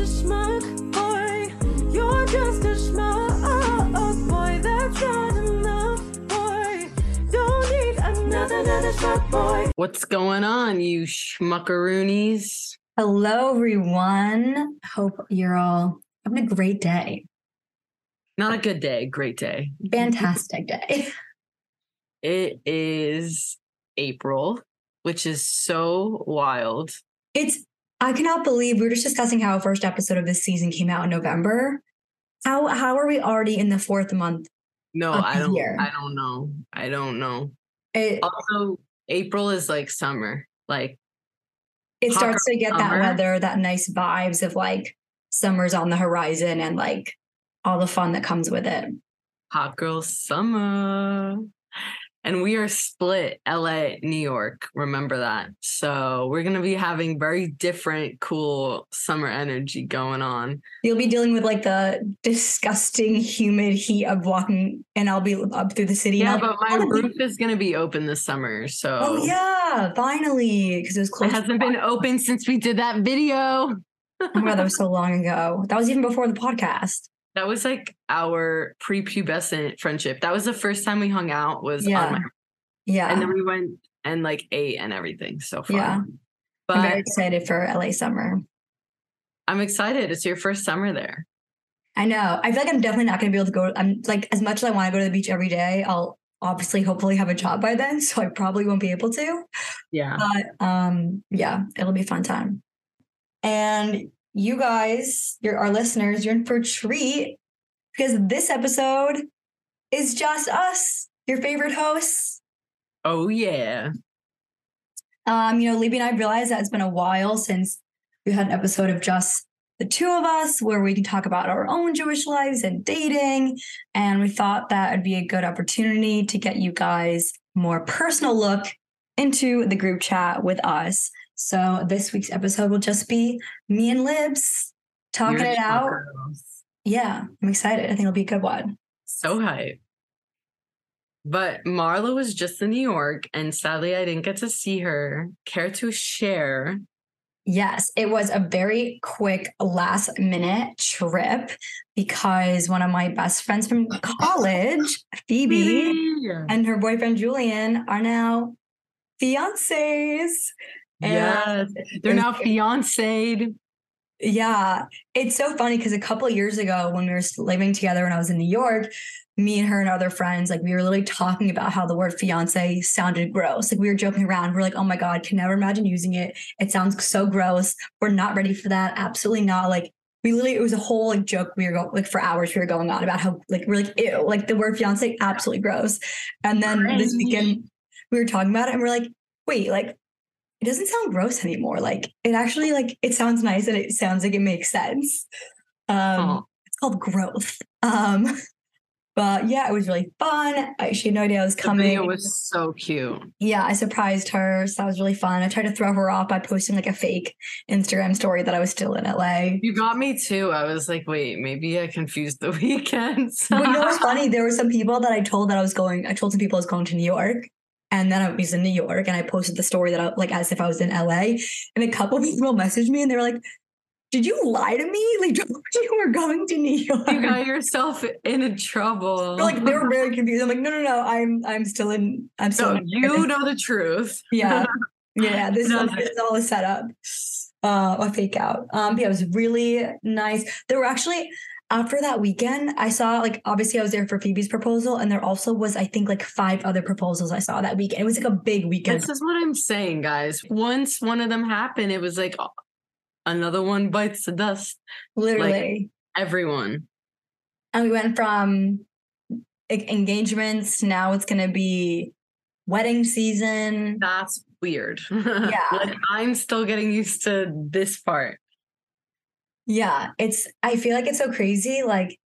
a schmuck, boy. You're just a schmuck, boy. That's not enough, boy. Don't need another, another schmuck, boy. What's going on, you schmuckaroonies? Hello, everyone. Hope you're all having a great day. Not a good day, great day. Fantastic day. It is April, which is so wild. It's, I cannot believe we were just discussing how our first episode of this season came out in November. How, how are we already in the fourth month? No, I don't year. I don't know. I don't know. It, Also, April is like summer. Like it starts to get that weather, that nice vibes of like summer's on the horizon and like all the fun that comes with it. hot girl summer. And we are split LA, New York. Remember that. So we're going to be having very different, cool summer energy going on. You'll be dealing with like the disgusting, humid heat of walking, and I'll be up through the city. Yeah, but my "Oh, roof is going to be open this summer. So Oh yeah, finally, because it was closed. it hasn't been open since we did that video. Oh my god, that was so long ago. That was even before the podcast. That was like our prepubescent friendship. That was the first time we hung out was Yeah. on my Yeah, and then we went and like ate and everything. So fun. Yeah. But I'm very excited for LA summer. I'm excited. It's your first summer there. I know. I feel like I'm definitely not going to be able to go. I'm like as much as I want to go to the beach every day. I'll obviously hopefully have a job by then, so I probably won't be able to. Yeah. But um, yeah, it'll be a fun time. And you guys, you're our listeners, you're in for a treat because this episode is just us, your favorite hosts. Oh yeah. Um, you know, Libby and I realized that it's been a while since we had an episode of just the two of us where we can talk about our own Jewish lives and dating. And we thought that would be a good opportunity to get you guys more personal look into the group chat with us. So this week's episode will just be me and Libs talking You're it out. girls. Yeah, I'm excited. I think it'll be a good one. So hype. But Marla was just in New York, and sadly, I didn't get to see her. Care to share? Yes, it was a very quick last minute trip because one of my best friends from college, Phoebe, and her boyfriend Julian are now fiancés. And Yes, they're now fiancéed. yeah, it's so funny because a couple of years ago when we were living together when I was in New York, me and her and other friends, like we were literally talking about how the word fiance sounded gross. Like we were joking around. We're like, oh my God, can never imagine using it. It sounds so gross. We're not ready for that. Absolutely not. Like we literally, it was a whole like joke. We were going like for hours, we were going on about how like we're like, ew, like the word fiance, absolutely gross. And then this weekend we were talking about it and we're like, wait, like it doesn't sound gross anymore. Like it actually like it sounds nice and it sounds like it makes sense. Um it's called growth. Um but yeah, it was really fun. I, she had no idea I was coming. It was so cute. yeah, I surprised her. So that was really fun. I tried to throw her off by posting like a fake Instagram story that I was still in LA. You got me too. I was like, wait, maybe I confused the weekends. But you know what's funny? There were some people that I told that I was going, I told some people I was going to New York. And then I was in New York and I posted the story that I like as if I was in LA. And a couple of people messaged me and they were like, Did you lie to me? Like you were going to New York. you got yourself in trouble. They're like they were very confused. I'm like, no, no, no. I'm I'm still in I'm still so in you know the truth. yeah. Yeah. This, No. is, this is all a setup. Uh a fake out. Um yeah, it was really nice. There were actually after that weekend, I saw like obviously I was there for Phoebe's proposal, and there also was I think like five other proposals I saw that weekend. It was like a big weekend. This is what I'm saying, guys. Once one of them happened, it was like oh, another one bites the dust. literally. Everyone. and we went from like, engagements now it's gonna be wedding season. That's weird. Yeah. like I'm still getting used to this part. Yeah, it's I feel like it's so crazy. Like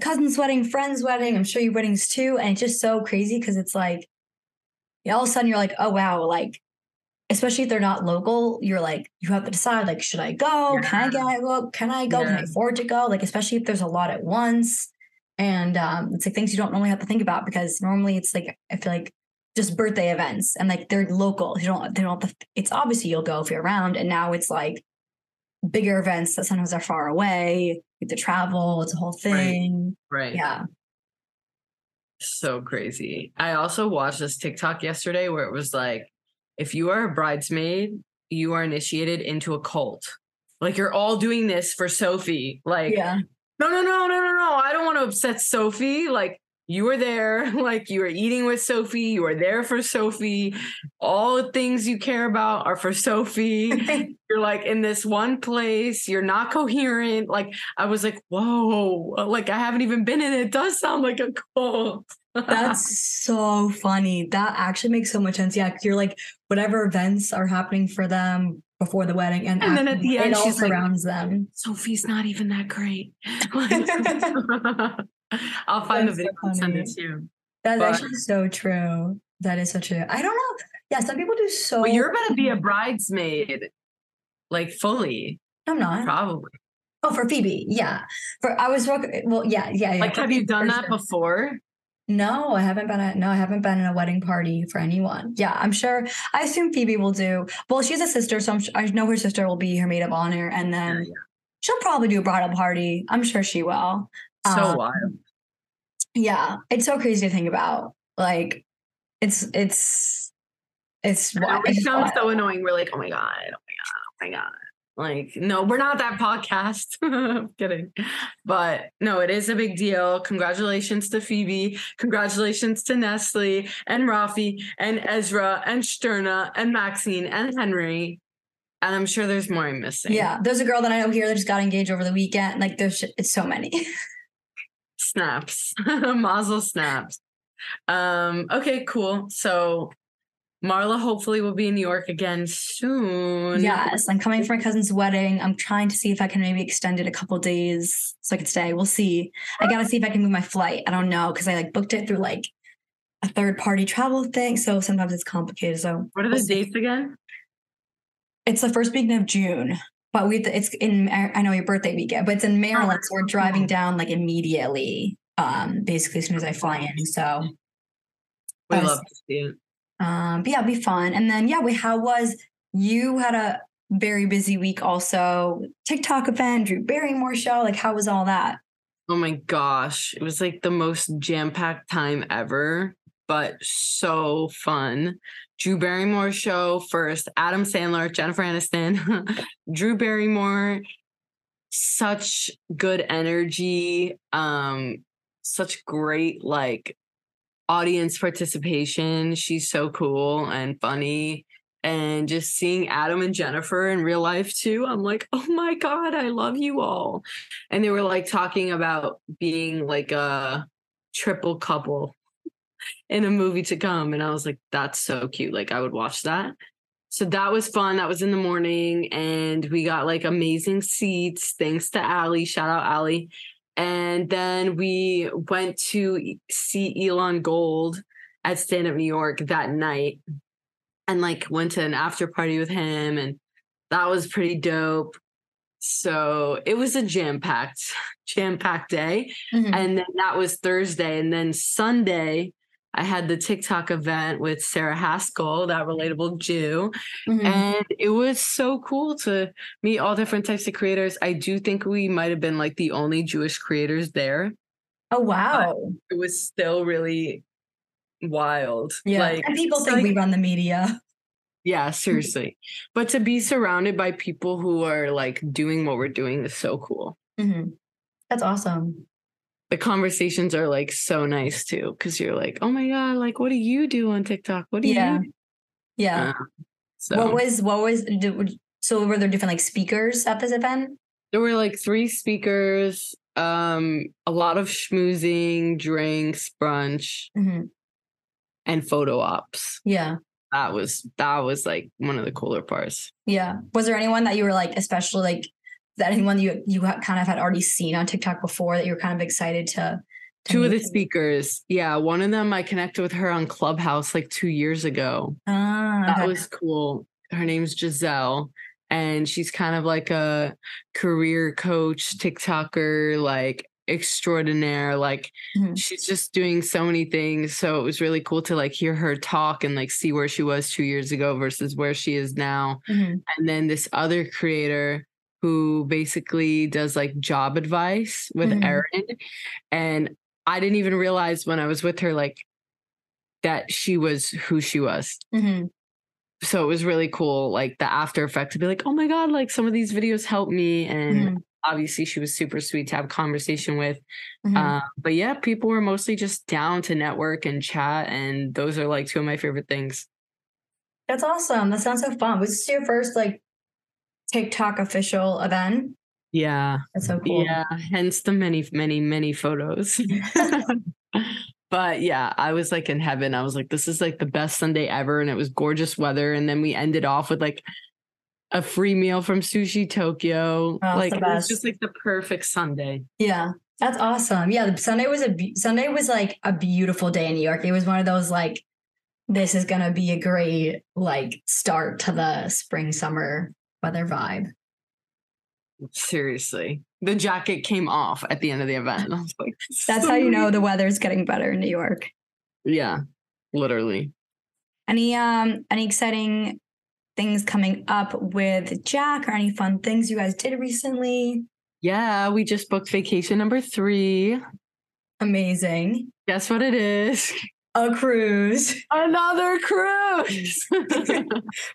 cousin's wedding, friend's wedding, I'm sure your weddings too. And it's just so crazy because it's like all of a sudden you're like, oh wow, like especially if they're not local, you're like, you have to decide, like, should I go? Can I Yeah. get go? Can I go? Can I afford to go? Like, especially if there's a lot at once. And um, it's like things you don't normally have to think about because normally it's like I feel like just birthday events and like they're local. You don't they don't have to, it's obviously you'll go if you're around. And now it's like bigger events that sometimes are far away. You have to travel. It's a whole thing. Right. Yeah. So crazy. I also watched this TikTok yesterday where it was like, if you are a bridesmaid, you are initiated into a cult. Like you're all doing this for Sophie. Like, Yeah. no, no, no, no, no, no. I don't want to upset Sophie. Like you were there, like you were eating with Sophie. You were there for Sophie. All the things you care about are for Sophie. you're like in this one place. You're not coherent. Like I was like, whoa, uh, like I haven't even been in it. It does sound like a cult. That's so funny. That actually makes so much sense. Yeah, you're like whatever events are happening for them before the wedding, and, And then at the end, it all she's like- surrounds them. Sophie's not even that great. I'll find the That's so video and send it to you. That's But- actually so true. That is so true. I don't know. Yeah, some people do so. But you're about to be a bridesmaid, like fully, I'm not. probably. Oh, for Phoebe, yeah. For I was well, yeah, yeah. yeah like, have you done that sure. before? No, I haven't been at no, I haven't been in a wedding party for anyone. Yeah, I'm sure. I assume Phoebe will do. Well, she's a sister, so I'm, su- I know her sister will be her maid of honor, and then Yeah, she'll probably do a bridal party. I'm sure she will. So Um, wild. Yeah, it's so crazy to think about. Like, it's it's it's. Wild. It sounds so annoying. We're like, oh my God, oh my God, oh my God. Like, no, we're not that podcast. I'm kidding. But no, it is a big deal. Congratulations to Phoebe. Congratulations to Nestle and Rafi and Ezra and Sterna and Maxine and Henry. And I'm sure there's more I'm missing. Yeah, there's a girl that I know here that just got engaged over the weekend. Like, there's it's so many. Snaps. Mazel snaps. Um, okay, cool. So Marla hopefully will be in New York again soon. Yes, I'm coming for my cousin's wedding. I'm trying to see if I can maybe extend it a couple days so I can stay. We'll see. I gotta see if I can move my flight. I don't know because I like booked it through like a third party travel thing. So sometimes it's complicated. So What are we'll the see. dates again? It's the first weekend of June, but we it's in I know your birthday weekend, but it's in Maryland. So we're driving down like immediately. Um, basically as soon as I fly in. So We love to see it. Um, but yeah, it'll be fun. And then yeah, we how was you had a very busy week also. TikTok event, Drew Barrymore show. Like how was all that? Oh my gosh. It was like the most jam-packed time ever, but so fun. Drew Barrymore show first, Adam Sandler, Jennifer Aniston, Drew Barrymore, such good energy, um, such great like audience participation. She's so cool and funny. And just seeing Adam and Jennifer in real life too, I'm like, oh my God, I love you all. And they were like talking about being like a triple couple in a movie to come. And I was like, that's so cute. Like, I would watch that. So that was fun. That was in the morning. And we got like amazing seats. Thanks to Allie. Shout out Allie. And then we went to see Elon Gold at Stand Up New York that night and like went to an after party with him. And that was pretty dope. So it was a jam packed, jam packed day. Mhm. And then that was Thursday. And then Sunday, I had the TikTok event with Sarah Haskell, that relatable Jew. Mhm. And it was so cool to meet all different types of creators. I do think we might have been like the only Jewish creators there. oh wow. It was still really wild. Yeah. Like, and people think like- we run the media. yeah, seriously. but to be surrounded by people who are like doing what we're doing is so cool. Mhm. That's awesome. The conversations are like so nice too because you're like oh my god like what do you do on tiktok what do Yeah. you Yeah. Uh, so What was what was so were there different like speakers at this event? there were like three speakers um a lot of schmoozing drinks brunch Mhm. and photo ops Yeah. that was that was like one of the cooler parts Yeah. Was there anyone that you were like, especially like, that anyone you you kind of had already seen on TikTok before that you were kind of excited to? to two of the speakers yeah one of them i connected with her on clubhouse like two years ago Ah, that okay. was cool. Her name's Giselle, and she's kind of like a career coach, TikToker, like extraordinaire. Like Mhm. she's just doing so many things. So it was really cool to like hear her talk and like see where she was two years ago versus where she is now. Mhm. And then this other creator who basically does like job advice with Mhm. Erin. And I didn't even realize when I was with her, like that she was who she was. Mhm. So it was really cool, like the after effect to be like, oh my God, like some of these videos helped me. And Mhm. obviously she was super sweet to have a conversation with. Mhm. Uh, but yeah, people were mostly just down to network and chat. And those are like two of my favorite things. That's awesome. That sounds so fun. Was this your first like TikTok official event? Yeah. That's so cool. Yeah, hence the many, many, many photos. but yeah, I was like in heaven. I was like, this is like the best Sunday ever. And it was gorgeous weather. And then we ended off with like a free meal from Sushi Tokyo. Oh, like it was just like the perfect Sunday. Yeah, that's awesome. Yeah, the Sunday was a be- Sunday was like a beautiful day in New York. It was one of those like this is gonna be a great like start to the spring summer weather vibe. Seriously. The jacket came off at the end of the event. I was like, That's how you know the weather's getting better in New York. Yeah, literally. Any um any exciting things coming up with Jack or any fun things you guys did recently? Yeah, we just booked vacation number three. Amazing. Guess what it is? A cruise. Another cruise.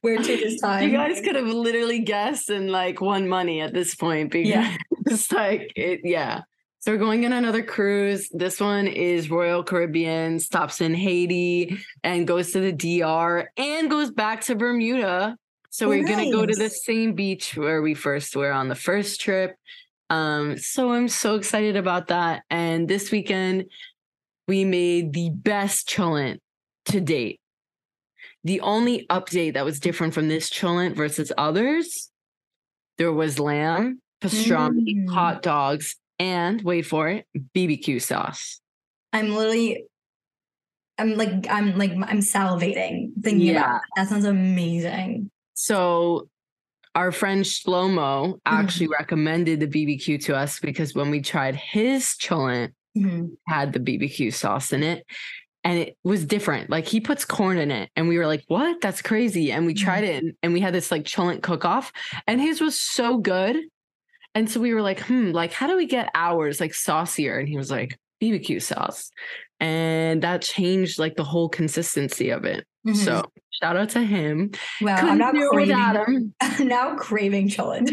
Where to this time? You guys could have literally guessed and like won money at this point because Yeah. it's like it yeah. So we're going on another cruise. This one is Royal Caribbean, stops in Haiti and goes to the DR and goes back to Bermuda. So Oh, we're gonna go to the same beach where we first were on the first trip. Um, so I'm so excited about that. And this weekend we made the best cholent to date. The only update that was different from this cholent versus others, there was lamb, pastrami, Mm. hot dogs, and wait for it, BBQ sauce. I'm literally I'm like I'm like I'm salivating thinking Yeah. about that. That sounds amazing. So our friend Shlomo actually recommended the BBQ to us because when we tried his cholent, Mhm. had the BBQ sauce in it. And it was different. Like he puts corn in it. And we were like, what? That's crazy. And we Mhm. tried it and, and we had this like cholent cook off. And his was so good. And so we were like, hmm, like how do we get ours like saucier? And he was like, BBQ sauce. And that changed like the whole consistency of it. Mhm. So shout out to him. wow, I'm Couldn't now do it craving, him. I'm now craving cholent.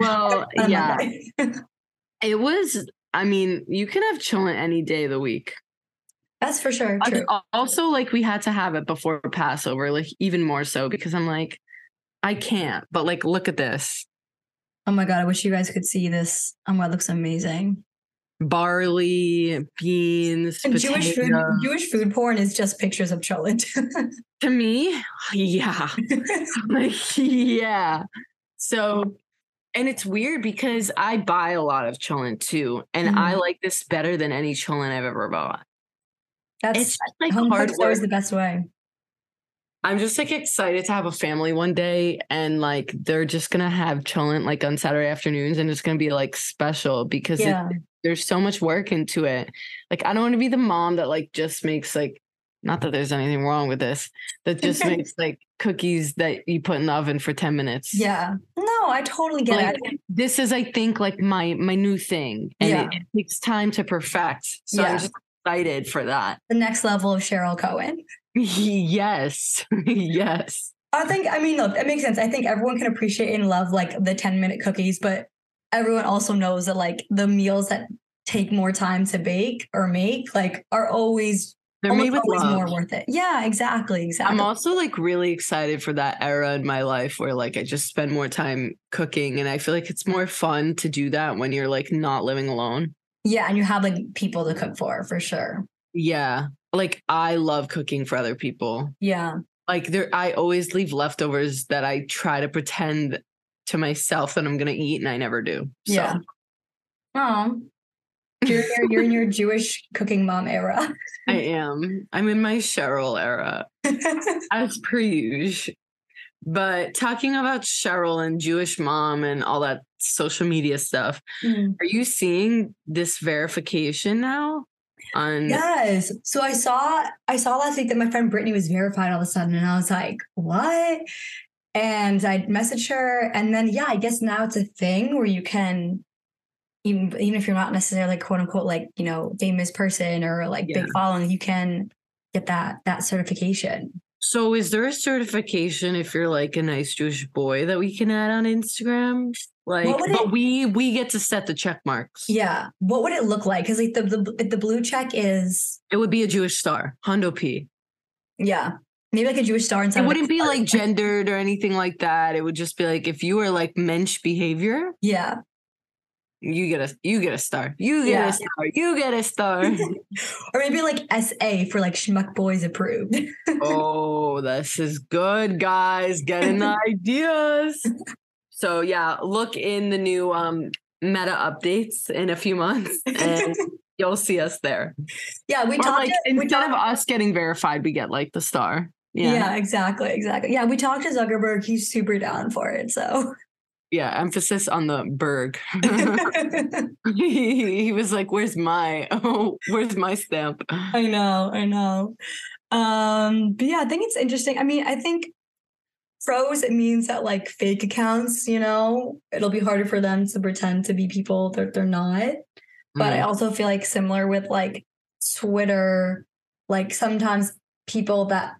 Well, yeah, it was. I mean, you can have cholent any day of the week. That's for sure. True. Also, like we had to have it before Passover, like even more so because I'm like, I can't. But like, look at this Oh my god, I wish you guys could see this. Oh my god, it looks amazing. barley, beans, Jewish food. Jewish food porn is just pictures of cholent. To me, yeah, like yeah. So, and it's weird because I buy a lot of cholent too, and I Mhm. like this better than any cholent I've ever bought. That's It's just like home hard work. the best way. I'm just like excited to have a family one day and like they're just gonna have cholent like on Saturday afternoons and it's gonna be like special because it- there's so much work into it. Like I don't want to be the mom that like just makes like not that there's anything wrong with this, that just makes like cookies that you put in the oven for 10 minutes. Yeah. No, I totally get Like, it. this is I think like my my new thing and Yeah. it, it takes time to perfect. So Yeah. I'm just excited for that. The next level of Cheryl Cohen. yes. yes. I think, I mean, look, it makes sense. I think everyone can appreciate and love like the 10 minute cookies, but everyone also knows that like the meals that take more time to bake or make like are always, They're oh almost made with love. more worth it. Yeah, exactly. Exactly. I'm also like really excited for that era in my life where like I just spend more time cooking and I feel like it's more fun to do that when you're like not living alone. yeah. And you have like people to cook for, for sure. Yeah. Like I love cooking for other people. Yeah. Like there I always leave leftovers that I try to pretend to myself that I'm to eat and I never do. So Yeah. Oh, you're, you're, in your Jewish cooking mom era. I am. I'm in my Cheryl era as per usual. But talking about Cheryl and Jewish mom and all that social media stuff, Mm. Are you seeing this verification now? On Yes. So I saw I saw last week that my friend Brittany was verified all of a sudden, and I was like, what? And I messaged her, and then yeah, I guess now it's a thing where you can, even even if you're not necessarily quote unquote like you know famous person or like Yeah. big following, you can get that that certification. So is there a certification if you're like a nice Jewish boy that we can add on Instagram? Like, but it- we we get to set the check marks. Yeah, what would it look like? Because like the, the the blue check is It would be a Jewish star, hondo P. yeah maybe like a Jewish star inside. It wouldn't be like gendered or anything like that. It would just be like if you were like mensch behavior, yeah, you get a you get a star. You get Yeah. a star. You get a star. or maybe like SA for like schmuck boys approved. oh, this is good, guys. Getting the ideas. So yeah, look in the new um meta updates in a few months and you'll see us there. yeah, we Or talked. like we instead talked of us getting verified, we get like the star. yeah. Yeah. exactly, exactly. Yeah, we talked to Zuckerberg. He's super down for it. So Yeah. Emphasis on the berg. he, he was like, Where's my oh, where's my stamp? I know, I know. Um, but yeah, I think it's interesting. I mean, I think pros it means that like fake accounts, you know, it'll be harder for them to pretend to be people that they're not. But I Mm. also feel like similar with like Twitter, like sometimes people that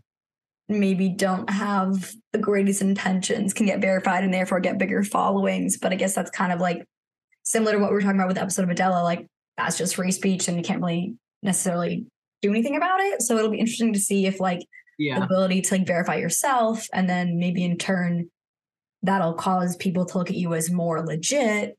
maybe don't have the greatest intentions can get verified and therefore get bigger followings. But I guess that's kind of like similar to what we are talking about with the episode of Adela. Like that's just free speech and you can't really necessarily do anything about it. So it'll be interesting to see if like the ability to like verify yourself and then maybe in turn that'll cause people to look at you as more legit.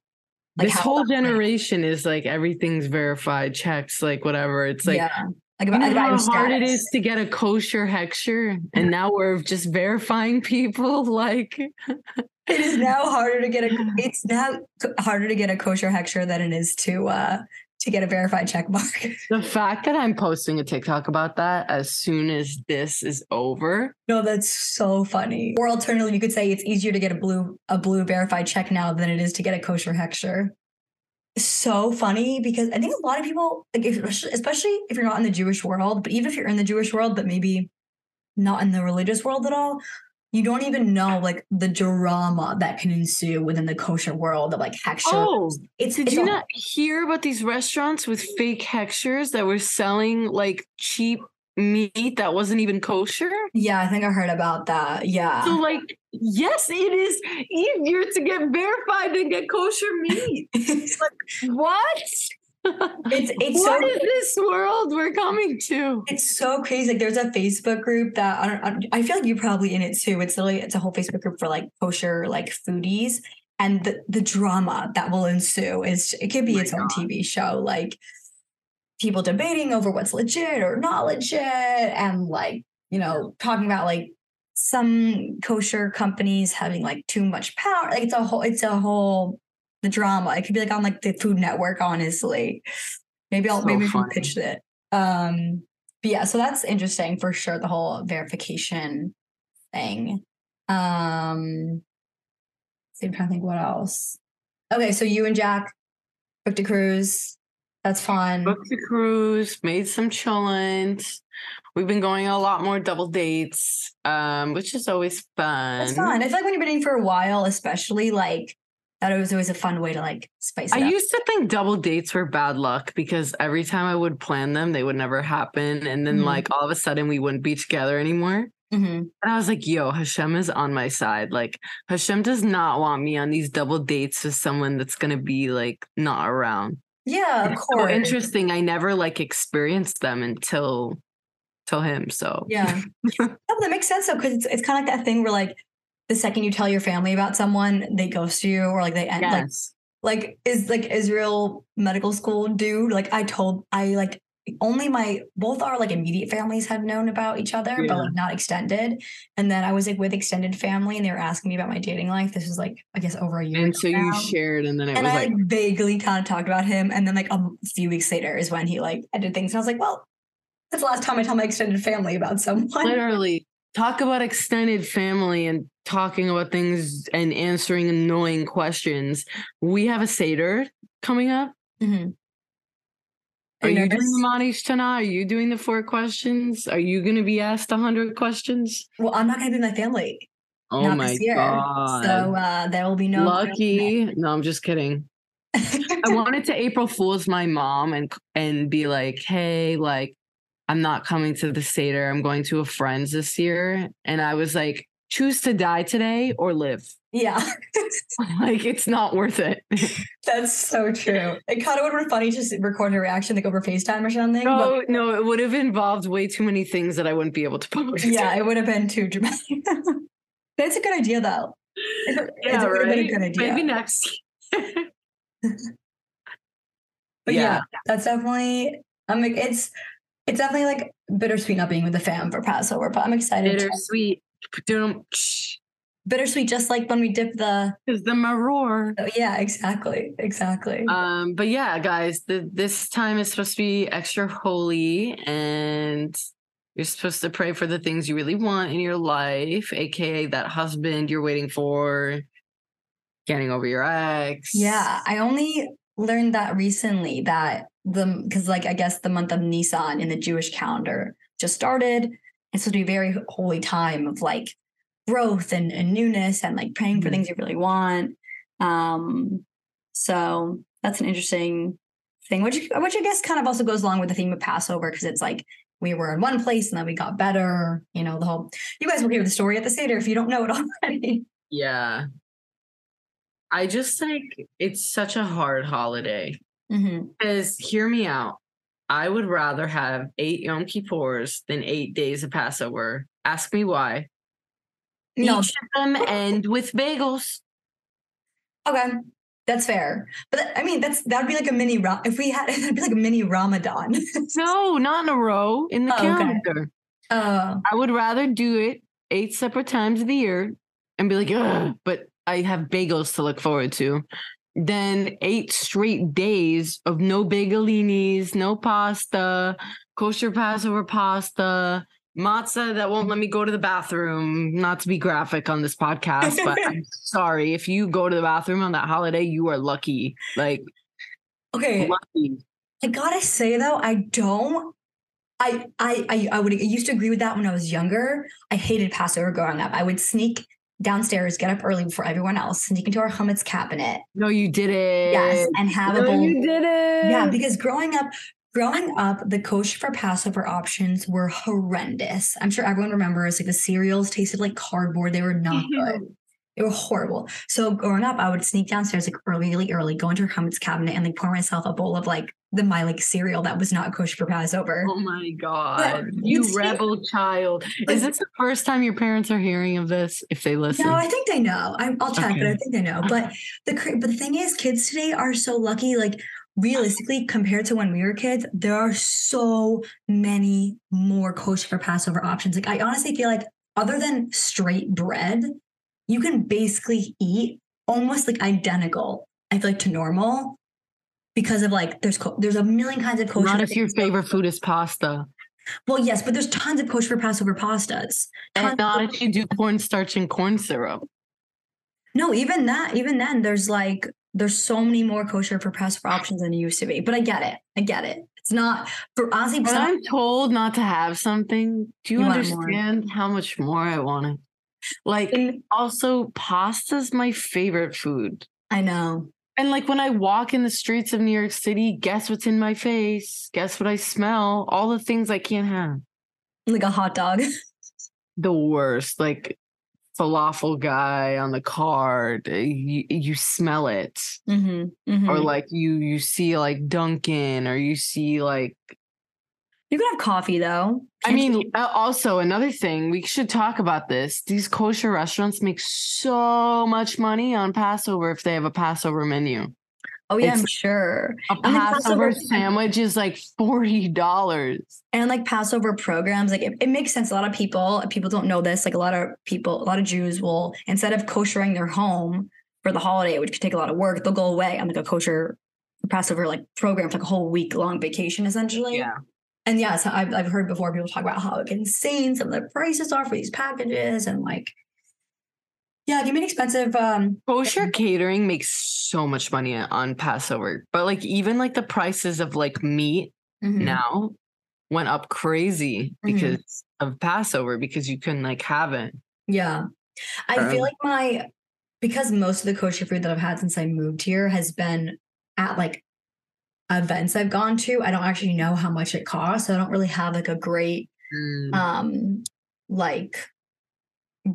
Like this whole generation is like everything's verified, checks, like whatever. It's like yeah. Like you know about how your hard it status. is to get a kosher hechsher, and now we're just verifying people. Like, It is now harder to get a. It's now harder to get a kosher hechsher than it is to uh to get a verified check mark. the fact that I'm posting a TikTok about that as soon as this is over. no, that's so funny. Or alternatively, you could say it's easier to get a blue a blue verified check now than it is to get a kosher hechsher. So funny because I think a lot of people, like if, especially if you're not in the Jewish world, but even if you're in the Jewish world, but maybe not in the religious world at all, you don't even know like the drama that can ensue within the kosher world of like hechsher. Oh, it's did it's you a- not hear about these restaurants with fake hechshers that were selling like cheap meat that wasn't even kosher? Yeah, I think I heard about that. Yeah. So, like, yes, it is easier to get verified than get kosher meat. it's like, What? it's What so is this world we're coming to? it's so crazy. Like there's a Facebook group that I don't, I don't- I feel like you're probably in it too. It's literally it's a whole Facebook group for like kosher like foodies and the the drama that will ensue is it could be oh my its own TV show like people debating over what's legit or not legit and like you know talking about like some kosher companies having like too much power like it's a whole it's a whole the drama it could be like on like the food network honestly. Maybe i'll So maybe we pitched it. Um but yeah so that's interesting for sure the whole verification thing. Um so i'm trying to think what else. Okay so you and jack booked a cruise that's fun Booked the cruise, made some chillins. We've been going a lot more double dates, um, which is always fun. It's fun. I feel like when you've been dating for a while, especially like that it was always a fun way to like spice it I up. used to think double dates were bad luck because every time I would plan them, they would never happen. And then, Mhm. like, all of a sudden, we wouldn't be together anymore. Mhm. And I was like, yo, Hashem is on my side. Like, Hashem does not want me on these double dates with someone that's going to be like not around. Yeah, of course. so interesting. I never like experienced them until till him. So Yeah. no, that makes sense though, because it's, it's kind of like that thing where like the second you tell your family about someone, they ghost you or like they end like yes. like is like Israel medical school dude. Like I told I like only my both our like immediate families have known about each other, Yeah. but like not extended. And then I was like with extended family and they were asking me about my dating life. This was like I guess over a year. and so you now. shared, and then it and was I like, vaguely kind of talked about him, and then like a few weeks later is when he like did things, and I was like, well, that's the last time I tell my extended family about someone. literally talk about extended family and talking about things and answering annoying questions. We have a Seder coming up. Mhm. Are you nervous? doing the Ma Nishtana? Are you doing the four questions? Are you going to be asked a hundred questions? Well, I'm not gonna be my family. Oh not my this year. god. So uh, there will be no Lucky. No, I'm just kidding. I wanted to April Fool's my mom and and be like, hey, like, I'm not coming to the Seder. I'm going to a friend's this year. And I was like, choose to die today or live. yeah, like, it's not worth it. that's so true. It kind of would have been funny to just record a reaction like over FaceTime or something. no, oh, no, it would have involved way too many things that I wouldn't be able to post. Yeah, it would have been too dramatic. that's a good idea though. Yeah, it been a good idea. Maybe next. But yeah. that's definitely. I'm like it's it's definitely like bittersweet not being with the fam for Passover, but I'm excited. bittersweet. Because bittersweet, just like when we dip the. is the maror. Oh, yeah, exactly, exactly. Um, but yeah, guys, the, this time is supposed to be extra holy, and you're supposed to pray for the things you really want in your life, aka that husband you're waiting for, getting over your ex. yeah, I only learned that recently that the because like I guess the month of Nisan in the Jewish calendar just started. It's supposed to be a very holy time of like growth and, and newness and like praying for Mhm. things you really want. Um, so that's an interesting thing, which which I guess kind of also goes along with the theme of Passover because it's like we were in one place and then we got better. You know, the whole you guys will hear the story at the Seder if you don't know it already. Yeah. I just think it's such a hard holiday. Mhm. Because hear me out. I would rather have eight Yom Kippurs than eight days of Passover. Ask me why. No, Each of them end with bagels. okay, that's fair. But I mean, that's that would be like a mini if we had it'd be like a mini Ramadan. No, not in a row in the Oh, okay. calendar. uh, I would rather do it eight separate times of the year and be like, but I have bagels to look forward to. Then eight straight days of no bagelinis, no pasta, kosher Passover pasta, matzah that won't let me go to the bathroom. Not to be graphic on this podcast, but I'm sorry. If you go to the bathroom on that holiday, you are lucky. Like, okay, lucky. I gotta say though, I don't. I, I I I would I used to agree with that when I was younger. I hated Passover growing up. I would sneak downstairs, get up early before everyone else, sneak into our chametz cabinet, No, you did it. yes, and have a No, bowl. you did it. Yeah, because growing up, growing up, the kosher for Passover options were horrendous. I'm sure everyone remembers like the cereals tasted like cardboard. They were not mm-hmm. good. They were horrible. So growing up, I would sneak downstairs like early, really early, go into her chametz cabinet and like pour myself a bowl of like the my like cereal that was not kosher for Passover. Oh my god, you'd you see- rebel child! Is this the first time your parents are hearing of this? If they listen, No, I think they know. I, I'll check, but I think they know. But the but the thing is, kids today are so lucky. Like realistically, compared to when we were kids, there are so many more kosher for Passover options. Like I honestly feel like, other than straight bread, you can basically eat almost like identical. I feel like to normal because of like there's co- there's a million kinds of kosher. not if your favorite food is pasta, Well, yes, but there's tons of kosher for Passover pastas. And not of- if you do cornstarch and corn syrup. No, even that, even then, there's like there's so many more kosher for Passover options than it used to be. But I get it. I get it. It's not for honestly. When I'm told not to have something, do you, You understand how much more I want it? Like, and- also, pasta's my favorite food. I know. And like when I walk in the streets of New York City, guess what's in my face? Guess what I smell? All the things I can't have. Like a hot dog. the worst. Like falafel guy on the card, uh, you, you smell it, Mm-hmm, or like you you see like Dunkin', or you see like. You can have coffee though. I Can't you- mean, uh, also another thing we should talk about this. These kosher restaurants make so much money on Passover if they have a Passover menu. oh yeah, I'm sure. A Passover Passover- sandwich is like forty dollars. And like Passover programs, like it, it makes sense. A lot of people, people don't know this. Like a lot of people, a lot of Jews will instead of koshering their home for the holiday, which could take a lot of work, they'll go away on like a kosher Passover like program, for like a whole week long vacation essentially. Yeah. And yes, I've, I've heard before people talk about how insane some of the prices are for these packages and like, yeah, it can be expensive. Um, Kosher catering makes so much money on Passover, but like even like the prices of like meat mhm. now went up crazy Mhm. because of Passover because you couldn't like have it. Yeah. I Um, feel like my because most of the kosher food that I've had since I moved here has been at like events I've gone to. I don't actually know how much it costs. So I don't really have like a great Mm. um like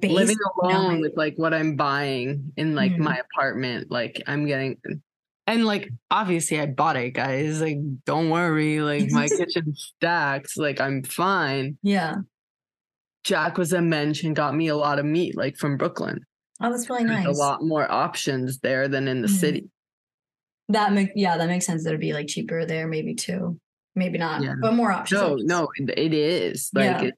base living alone with like what I'm buying in like Mhm. my apartment, like I'm getting and like obviously I bought it, guys. Like, don't worry, like my kitchen stacks, like I'm fine. Yeah. Jack was a mensch and got me a lot of meat, like from Brooklyn. Oh, that's really There's nice. a lot more options there than in the Mhm. city. That make yeah, that makes sense. That it'd be like cheaper there, maybe too. Maybe not, Yeah. but more options. No, no, it, is. Like Yeah. it,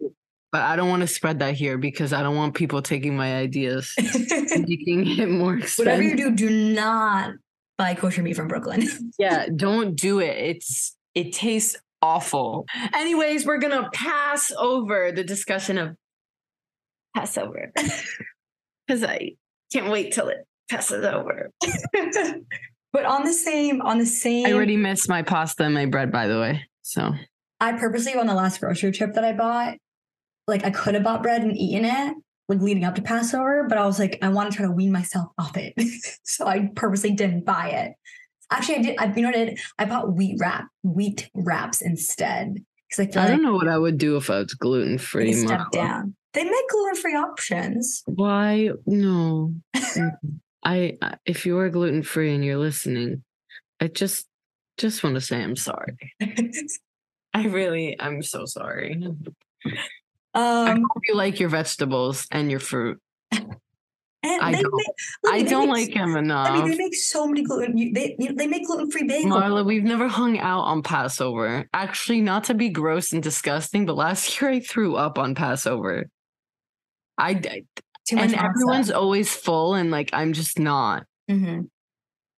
but I don't want to spread that here because I don't want people taking my ideas and making it more expensive. Whatever you do, do not buy kosher meat from Brooklyn. yeah, don't do it. It's it tastes awful. Anyways, we're gonna pass over the discussion of Passover because I can't wait till it passes over. But on the same, on the same, I already missed my pasta and my bread, by the way. So I purposely on the last grocery trip that I bought, like I could have bought bread and eaten it, like leading up to Passover, but I was like, I want to try to wean myself off it, so I purposely didn't buy it. Actually, I did. I, you know what I did? I bought wheat wrap, wheat wraps instead because I feel I like don't know what I would do if I was gluten free. step down. They make gluten free options. Why no? I I- if you are gluten free and you're listening, I just just want to say I'm sorry. I really I'm so sorry. I Um, hope you like your vegetables and your fruit. and I don't. Make, look, I don't make- like him I enough. mean, they make so many gluten. They they make gluten free bagels. Marla, we've never hung out on Passover. Actually, not to be gross and disgusting, but last year I threw up on Passover. I Too much and everyone's always full, and like I'm just not. hmm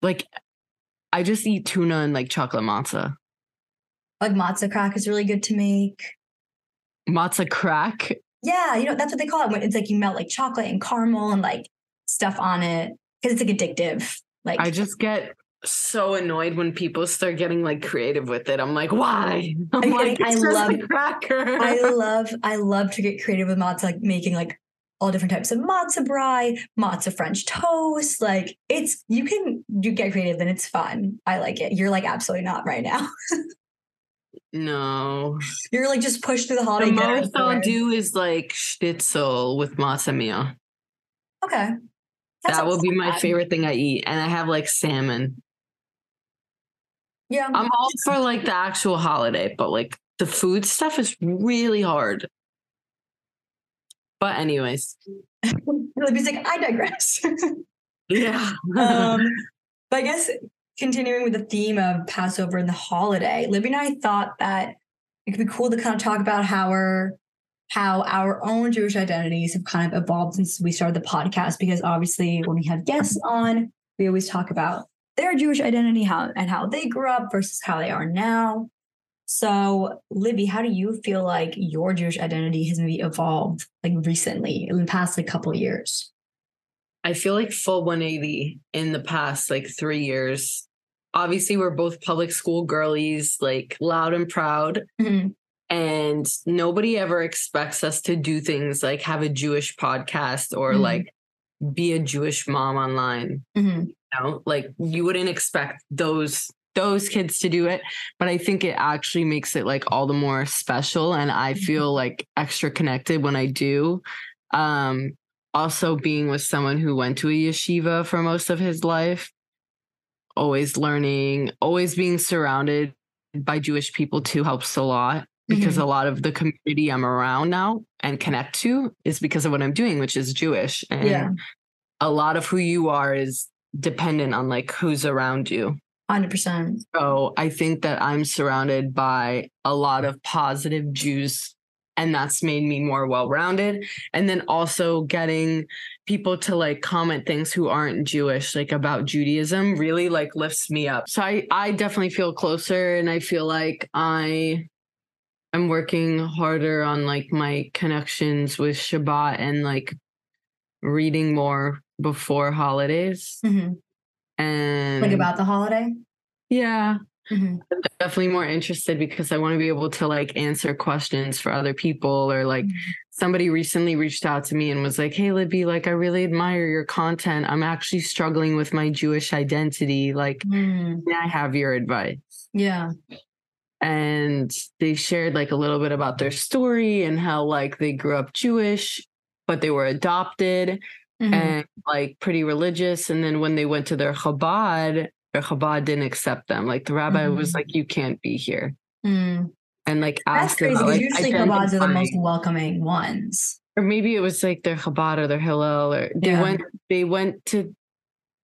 Like I just eat tuna and like chocolate matzah. like matzo crack is really good to make. Matzah crack. Yeah, you know that's what they call it. When it's like you melt like chocolate and caramel and like stuff on it because it's like addictive. Like I just get so annoyed when people start getting like creative with it. I'm like, why? I'm I'm like. I love- cracker. I love I love to get creative with matzo, like making like all different types of matzo brei, matzo French toast. Like it's you can you get creative and it's fun. I like it. You're like absolutely not right now. no. You're like just pushed through the The holiday. dinner most I'll do is like schnitzel with matzah meal. Okay. that sounds will be my bad. favorite thing I eat. And I have like salmon. Yeah. I'm all for like the actual holiday, but like the food stuff is really hard. But anyways, Libby's like, I digress. yeah. um, but I guess continuing with the theme of Passover and the holiday, Libby and I thought that it could be cool to kind of talk about how our how our own Jewish identities have kind of evolved since we started the podcast. Because obviously, when we have guests on, we always talk about their Jewish identity, how and how they grew up versus how they are now. So, Libby, how do you feel like your Jewish identity has maybe evolved like recently in the past like couple of years? I feel like full 180 in the past like three years. Obviously, we're both public school girlies, like loud and proud. Mhm. And nobody ever expects us to do things like have a Jewish podcast or Mhm. like be a Jewish mom online. Mhm. You know, like you wouldn't expect those those kids to do it, but I think it actually makes it like all the more special and I feel like extra connected when I do. Um also being with someone who went to a yeshiva for most of his life, always learning, always being surrounded by Jewish people too helps a lot because Mhm. a lot of the community I'm around now and connect to is because of what I'm doing, which is Jewish. And Yeah. a lot of who you are is dependent on like who's around you. Hundred percent. So I think that I'm surrounded by a lot of positive Jews, and that's made me more well rounded. And then also getting people to like comment things who aren't Jewish, like about Judaism, really like lifts me up. So I, I definitely feel closer, and I feel like I am working harder on like my connections with Shabbat and like reading more before holidays. Mm-hmm. And Like about the holiday. yeah. Mhm. I'm definitely more interested because I want to be able to like answer questions for other people or like Mhm. somebody recently reached out to me and was like, Hey Libby, like I really admire your content. I'm actually struggling with my Jewish identity. Like, Mm, I have your advice? yeah. and they shared like a little bit about their story and how like they grew up Jewish, but they were adopted Mhm. and like pretty religious. And then when they went to their Chabad, their Chabad didn't accept them. Like the rabbi was Mhm. like, "You can't be here," Mm. and like That's asked crazy about because like usually Chabads are the most welcoming ones. or maybe it was like their Chabad or their Hillel, or they Yeah. went they went to,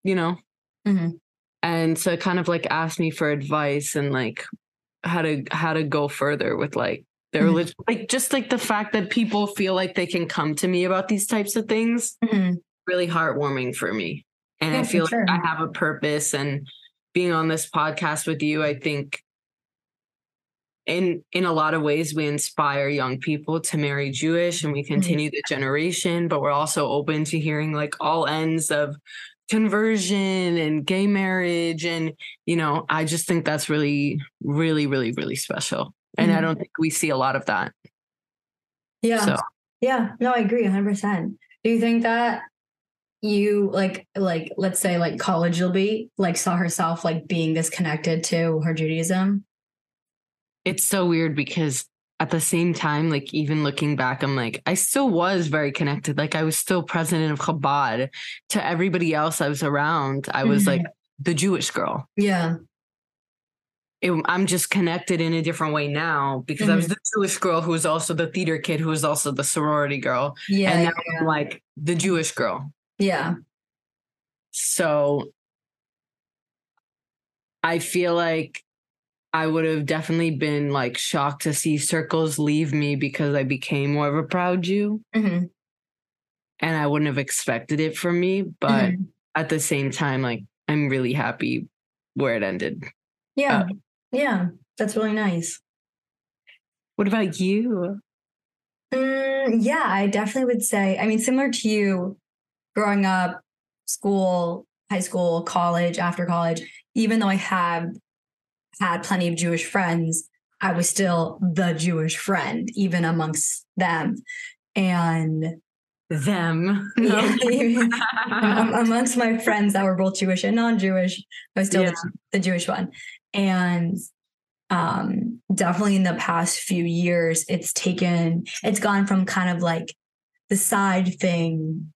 you know, Mhm. and so kind of like asked me for advice and like how to how to go further with like their Mhm. religion like just like the fact that people feel like they can come to me about these types of things Mhm. really heartwarming for me and Yeah, i feel sure. like i have a purpose and being on this podcast with you i think in in a lot of ways we inspire young people to marry jewish and we Mm-hmm. continue the generation but we're also open to hearing like all ends of conversion and gay marriage and you know i just think that's really really really really special and i Mhm. don't think we see a lot of that Yeah. so Yeah. No, I agree 100%. Do you think that you like like let's say like college will be like saw herself like being disconnected to her Judaism? it's so weird because at the same time, like even looking back, I'm like, I still was very connected. Like I was still president of Chabad. To everybody else I was around, I was like the Jewish girl. Yeah. It, I'm just connected in a different way now because I was Mm-hmm. the Jewish girl who was also the theater kid who was also the sorority girl. Yeah. and Yeah. now I'm like the Jewish girl. yeah. So I feel like I would have definitely been like shocked to see circles leave me because I became more of a proud Jew. Mhm. and I wouldn't have expected it from me. But Mhm. at the same time, like I'm really happy where it ended. Yeah. uh, yeah. That's really nice. What about you? Mm, yeah, I definitely would say. I mean, similar to you, growing up, school, high school, college, after college, even though I have had plenty of Jewish friends, I was still the Jewish friend, even amongst them. And Them. yeah, amongst my friends that were both Jewish and non-Jewish, I was still Yeah. the, the Jewish one. And um definitely in the past few years, it's taken it's gone from kind of like the side thing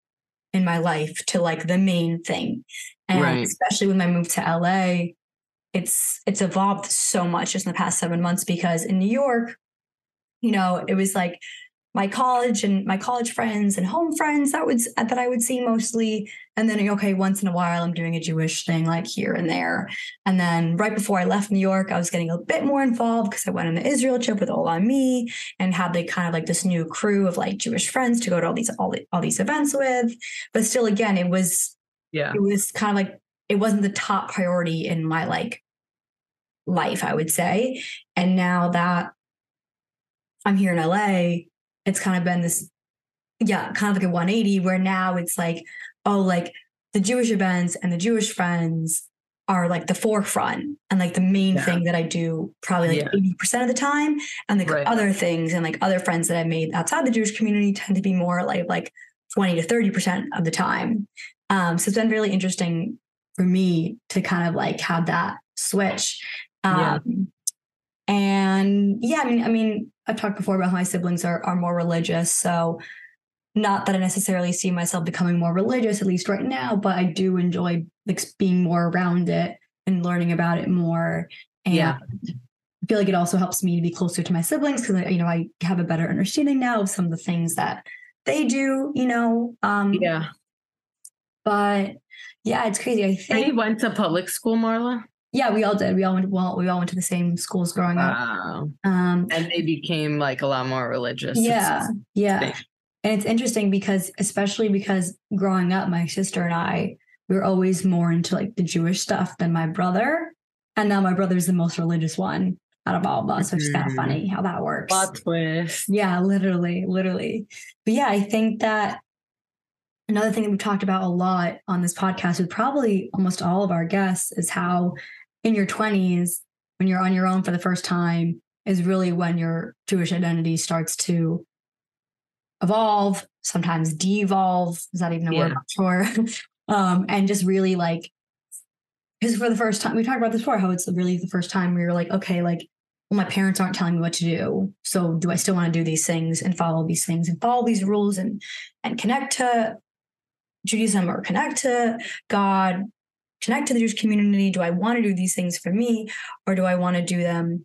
in my life to like the main thing. And Right. especially when I moved to LA, it's it's evolved so much just in the past seven months because in New York, you know, it was like my college and my college friends and home friends that would that I would see mostly. And then okay, once in a while I'm doing a Jewish thing like here and there. And then right before I left New York, I was getting a bit more involved because I went on the Israel trip with Olami and had like kind of like this new crew of like Jewish friends to go to all these all, the- all these events with. But still, again, it was yeah. it was kind of like it wasn't the top priority in my like life, I would say. And now that I'm here in LA, it's kind of been this, yeah, kind of like a 180 where now it's like, oh, like the Jewish events and the Jewish friends are like the forefront and like the main Yeah. thing that I do probably like Yeah. 80% of the time. And like Right. other things and like other friends that I made outside the Jewish community tend to be more like like 20 to 30% of the time. Um, so it's been really interesting for me to kind of like have that switch. Um, and yeah, I mean, I mean, I've talked before about how my siblings are are more religious. So not that I necessarily see myself becoming more religious, at least right now, but I do enjoy like being more around it and learning about it more. And Yeah. I feel like it also helps me to be closer to my siblings because you know I have a better understanding now of some of the things that they do. You know, um, Yeah. but yeah, it's crazy. I And think you went to public school, Marla? Yeah, we all did. We all went well, we all went to the same schools growing up. Um, And they became like a lot more religious. yeah, yeah. thing. And it's interesting because, especially because growing up, my sister and I, we were always more into like the Jewish stuff than my brother. And now my brother's the most religious one out of all of us, which is kind of Mhm. funny how that works. Plot twist. Yeah, literally, literally. But yeah, I think that another thing that we've talked about a lot on this podcast with probably almost all of our guests is how in your 20s, when you're on your own for the first time is really when your Jewish identity starts to evolve, sometimes devolve. Is that even a word? Yeah. I'm sure. um, and just really like, because for the first time, we talked about this before, how it's really the first time we were like, okay, like, well, my parents aren't telling me what to do. So do I still want to do these things and follow these things and follow these rules and and connect to Judaism or connect to God, connect to the Jewish community? Do I want to do these things for me or do I want to do them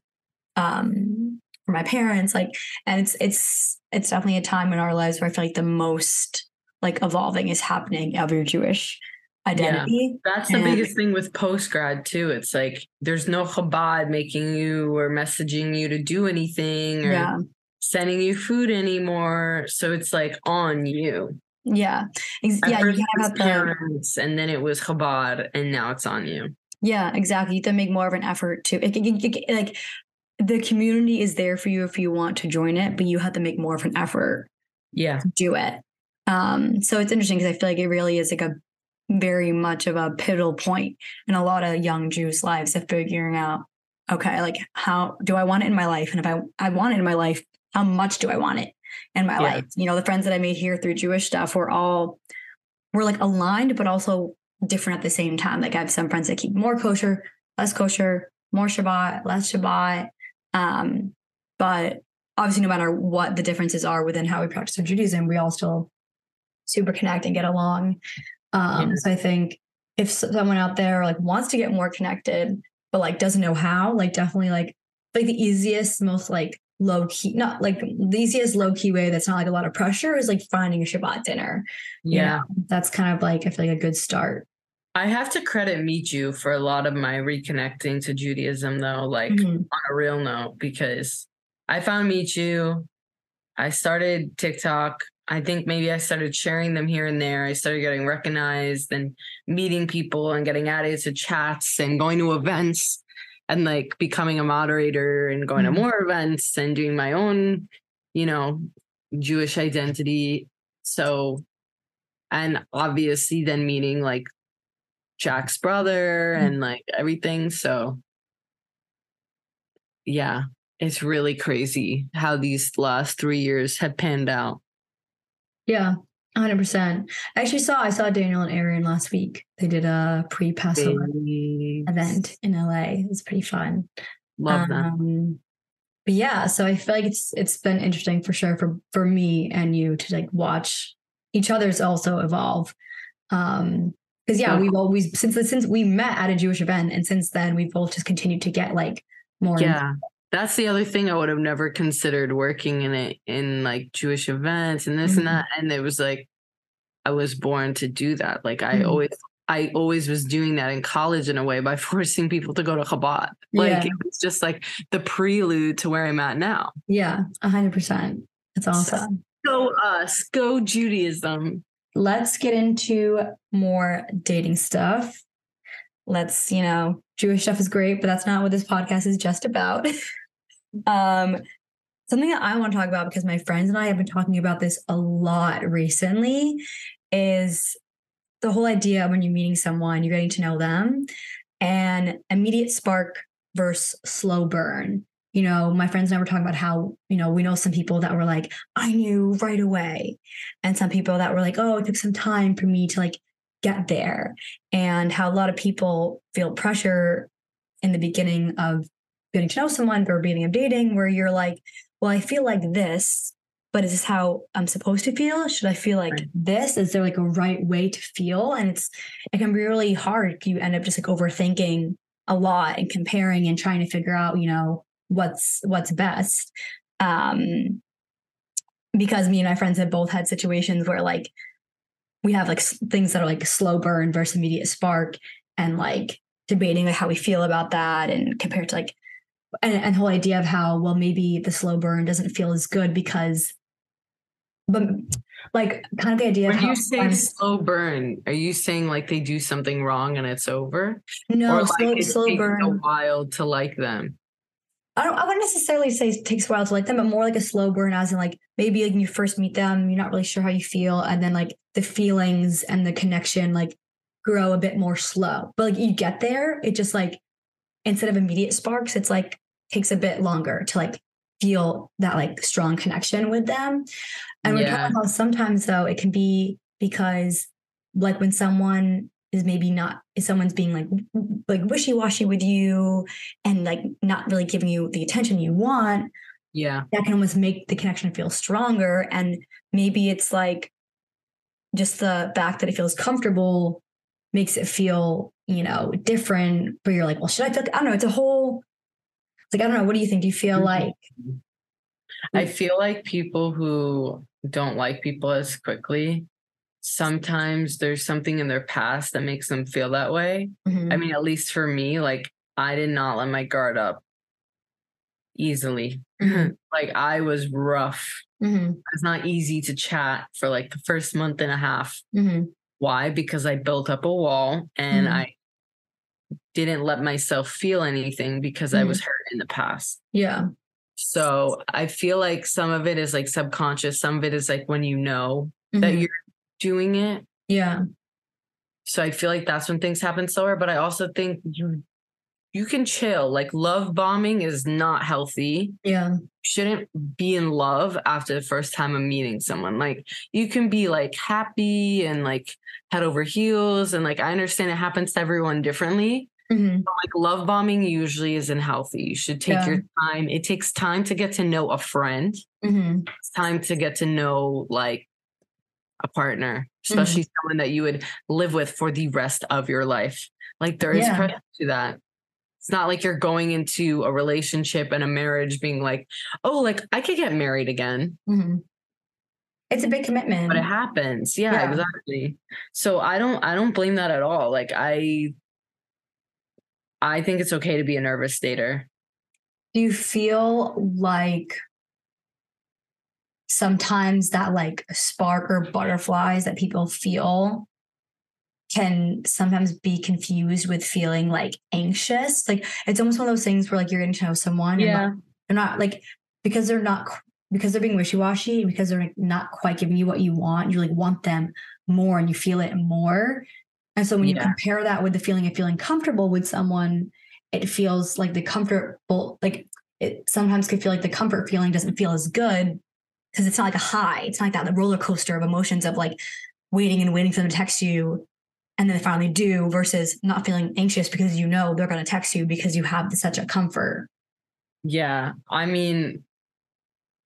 um for my parents? Like, and it's it's it's definitely a time in our lives where I feel like the most like evolving is happening of your Jewish identity. That's the And- biggest thing with post grad too. It's like there's no Chabad making you or messaging you to do anything or Yeah. sending you food anymore. So it's like on you. Yeah. Ex- Yeah. You first it kind was of have the parents, and then it was Chabad, and now it's on you. Yeah, exactly. You have to make more of an effort to it, it- it- it- like the community is there for you if you want to join it, but you have to make more of an effort Yeah. to do it. Um, so it's interesting because I feel like it really is like a very much of a pivotal point in a lot of young Jews' lives of figuring out, okay, like how do I want it in my life? And if I I want it in my life, how much do I want it in my Yeah. life? You know, the friends that I made here through Jewish stuff were all we're like aligned, but also different at the same time. Like I have some friends that keep more kosher, less kosher, more Shabbat, less Shabbat. Um, but obviously, no matter what the differences are within how we practice our Judaism, we all still super connect and get along. Um, Yeah. So I think if someone out there like wants to get more connected, but like doesn't know how, like definitely like like the easiest, most like low key, not like the easiest low key way that's not like a lot of pressure is like finding a Shabbat dinner. you Yeah. know? that's kind of like I feel like a good start. I have to credit Meet You for a lot of my reconnecting to Judaism, though, like Mhm. on a real note, because I found Meet You. I started TikTok. I think maybe I started sharing them here and there. I started getting recognized and meeting people and getting added to chats and going to events and like becoming a moderator and going Mhm. to more events and doing my own, you know, Jewish identity. So, and obviously then meeting like Jack's brother Mhm. and like everything. So, yeah, it's really crazy how these last three years have panned out. Yeah, hundred percent. I actually saw I saw Daniel and Aaron last week. They did a pre Passover event in LA. It was pretty fun. Love them. Um, but yeah, so I feel like it's it's been interesting for sure for for me and you to like watch each other's also evolve. Um, because yeah, Yeah. we've always since since we met at a Jewish event, and since then we've both just continued to get like more. Yeah. That's the other thing I would have never considered working in it in like Jewish events and this Mhm. and that. And it was like I was born to do that. Like I Mhm. always I always was doing that in college in a way by forcing people to go to Chabad. Like Yeah. it was just like the prelude to where I'm at now. yeah, hundred percent. That's awesome. Go us, go Judaism. let's get into more dating stuff. Let's, you know, Jewish stuff is great, but that's not what this podcast is just about. um, something that I want to talk about because my friends and I have been talking about this a lot recently is the whole idea when you're meeting someone, you're getting to know them, and immediate spark versus slow burn. You know, my friends and I were talking about how, you know, we know some people that were like, I knew right away. And some people that were like, oh, it took some time for me to like get there. And how a lot of people feel pressure in the beginning of getting to know someone or beginning of dating, where you're like, well, I feel like this, but is this how I'm supposed to feel? Should I feel like Right. this? Is there like a right way to feel? And it's it can be really hard. You end up just like overthinking a lot and comparing and trying to figure out, you know, what's what's best. Um because me and my friends have both had situations where like we have like things that are like slow burn versus immediate spark and like debating like how we feel about that and compared to like and, and the whole idea of how well maybe the slow burn doesn't feel as good because but like kind of the idea of how you say sometimes- slow burn, are you saying like they do something wrong and it's over? no or slow, like it slow takes a while to like them? I don't I wouldn't necessarily say it takes a while to like them, but more like a slow burn as in like maybe like when you first meet them, you're not really sure how you feel, and then like the feelings and the connection like grow a bit more slow. But like you get there, it just like instead of immediate sparks, it's like takes a bit longer to like feel that like strong connection with them. And we're talking about sometimes though, it can be because like when someone is maybe not if someone's being like like wishy-washy with you and like not really giving you the attention you want, Yeah. that can almost make the connection feel stronger. And maybe it's like just the fact that it feels comfortable makes it feel, you know, different. But you're like, well, should I feel? I don't know. It's a whole. Like I don't know. What do you think? Do you feel Mhm. like? I feel like people who don't like people as quickly, sometimes there's something in their past that makes them feel that way. Mhm, I mean, at least for me, like I did not let my guard up easily. Mhm. like I was rough. mhm, It's not easy to chat for like the first month and a half. mhm, Why? Because I built up a wall and Mhm. I didn't let myself feel anything because I Mhm. was hurt in the past. Yeah. So I feel like some of it is like subconscious, some of it is like when you know that mhm, you're doing it. Yeah. So I feel like that's when things happen slower. But I also think you you can chill. Like love bombing is not healthy. Yeah. You shouldn't be in love after the first time of meeting someone. Like you can be like happy and like head over heels. And like I understand it happens to everyone differently. Mhm, like love bombing usually isn't healthy. You should take Yeah. your time. It takes time to get to know a friend. mhm, It's time to get to know like a partner, especially someone that you would live with for the rest of your life. Like there is Yeah. pressure to that. It's not like you're going into a relationship and a marriage being like, oh, like I could get married again. mhm. It's a big commitment. But it happens. Yeah, Yeah. exactly. So I don't I don't blame that at all. Like I I think it's okay to be a nervous dater. do you feel like sometimes that like spark or butterflies that people feel can sometimes be confused with feeling like anxious like it's almost one of those things where like you're getting to know someone and like, they're not like because they're not because they're being wishy-washy because they're like, not quite giving you what you want you like want them more and you feel it more and so when you compare that with the feeling of feeling comfortable with someone it feels like the comfortable like it sometimes could feel like the comfort feeling doesn't feel as good because it's not like a high it's not like that the roller coaster of emotions of like waiting and waiting for them to text you and then they finally do versus not feeling anxious because you know they're going to text you because you have such a comfort Yeah. I mean,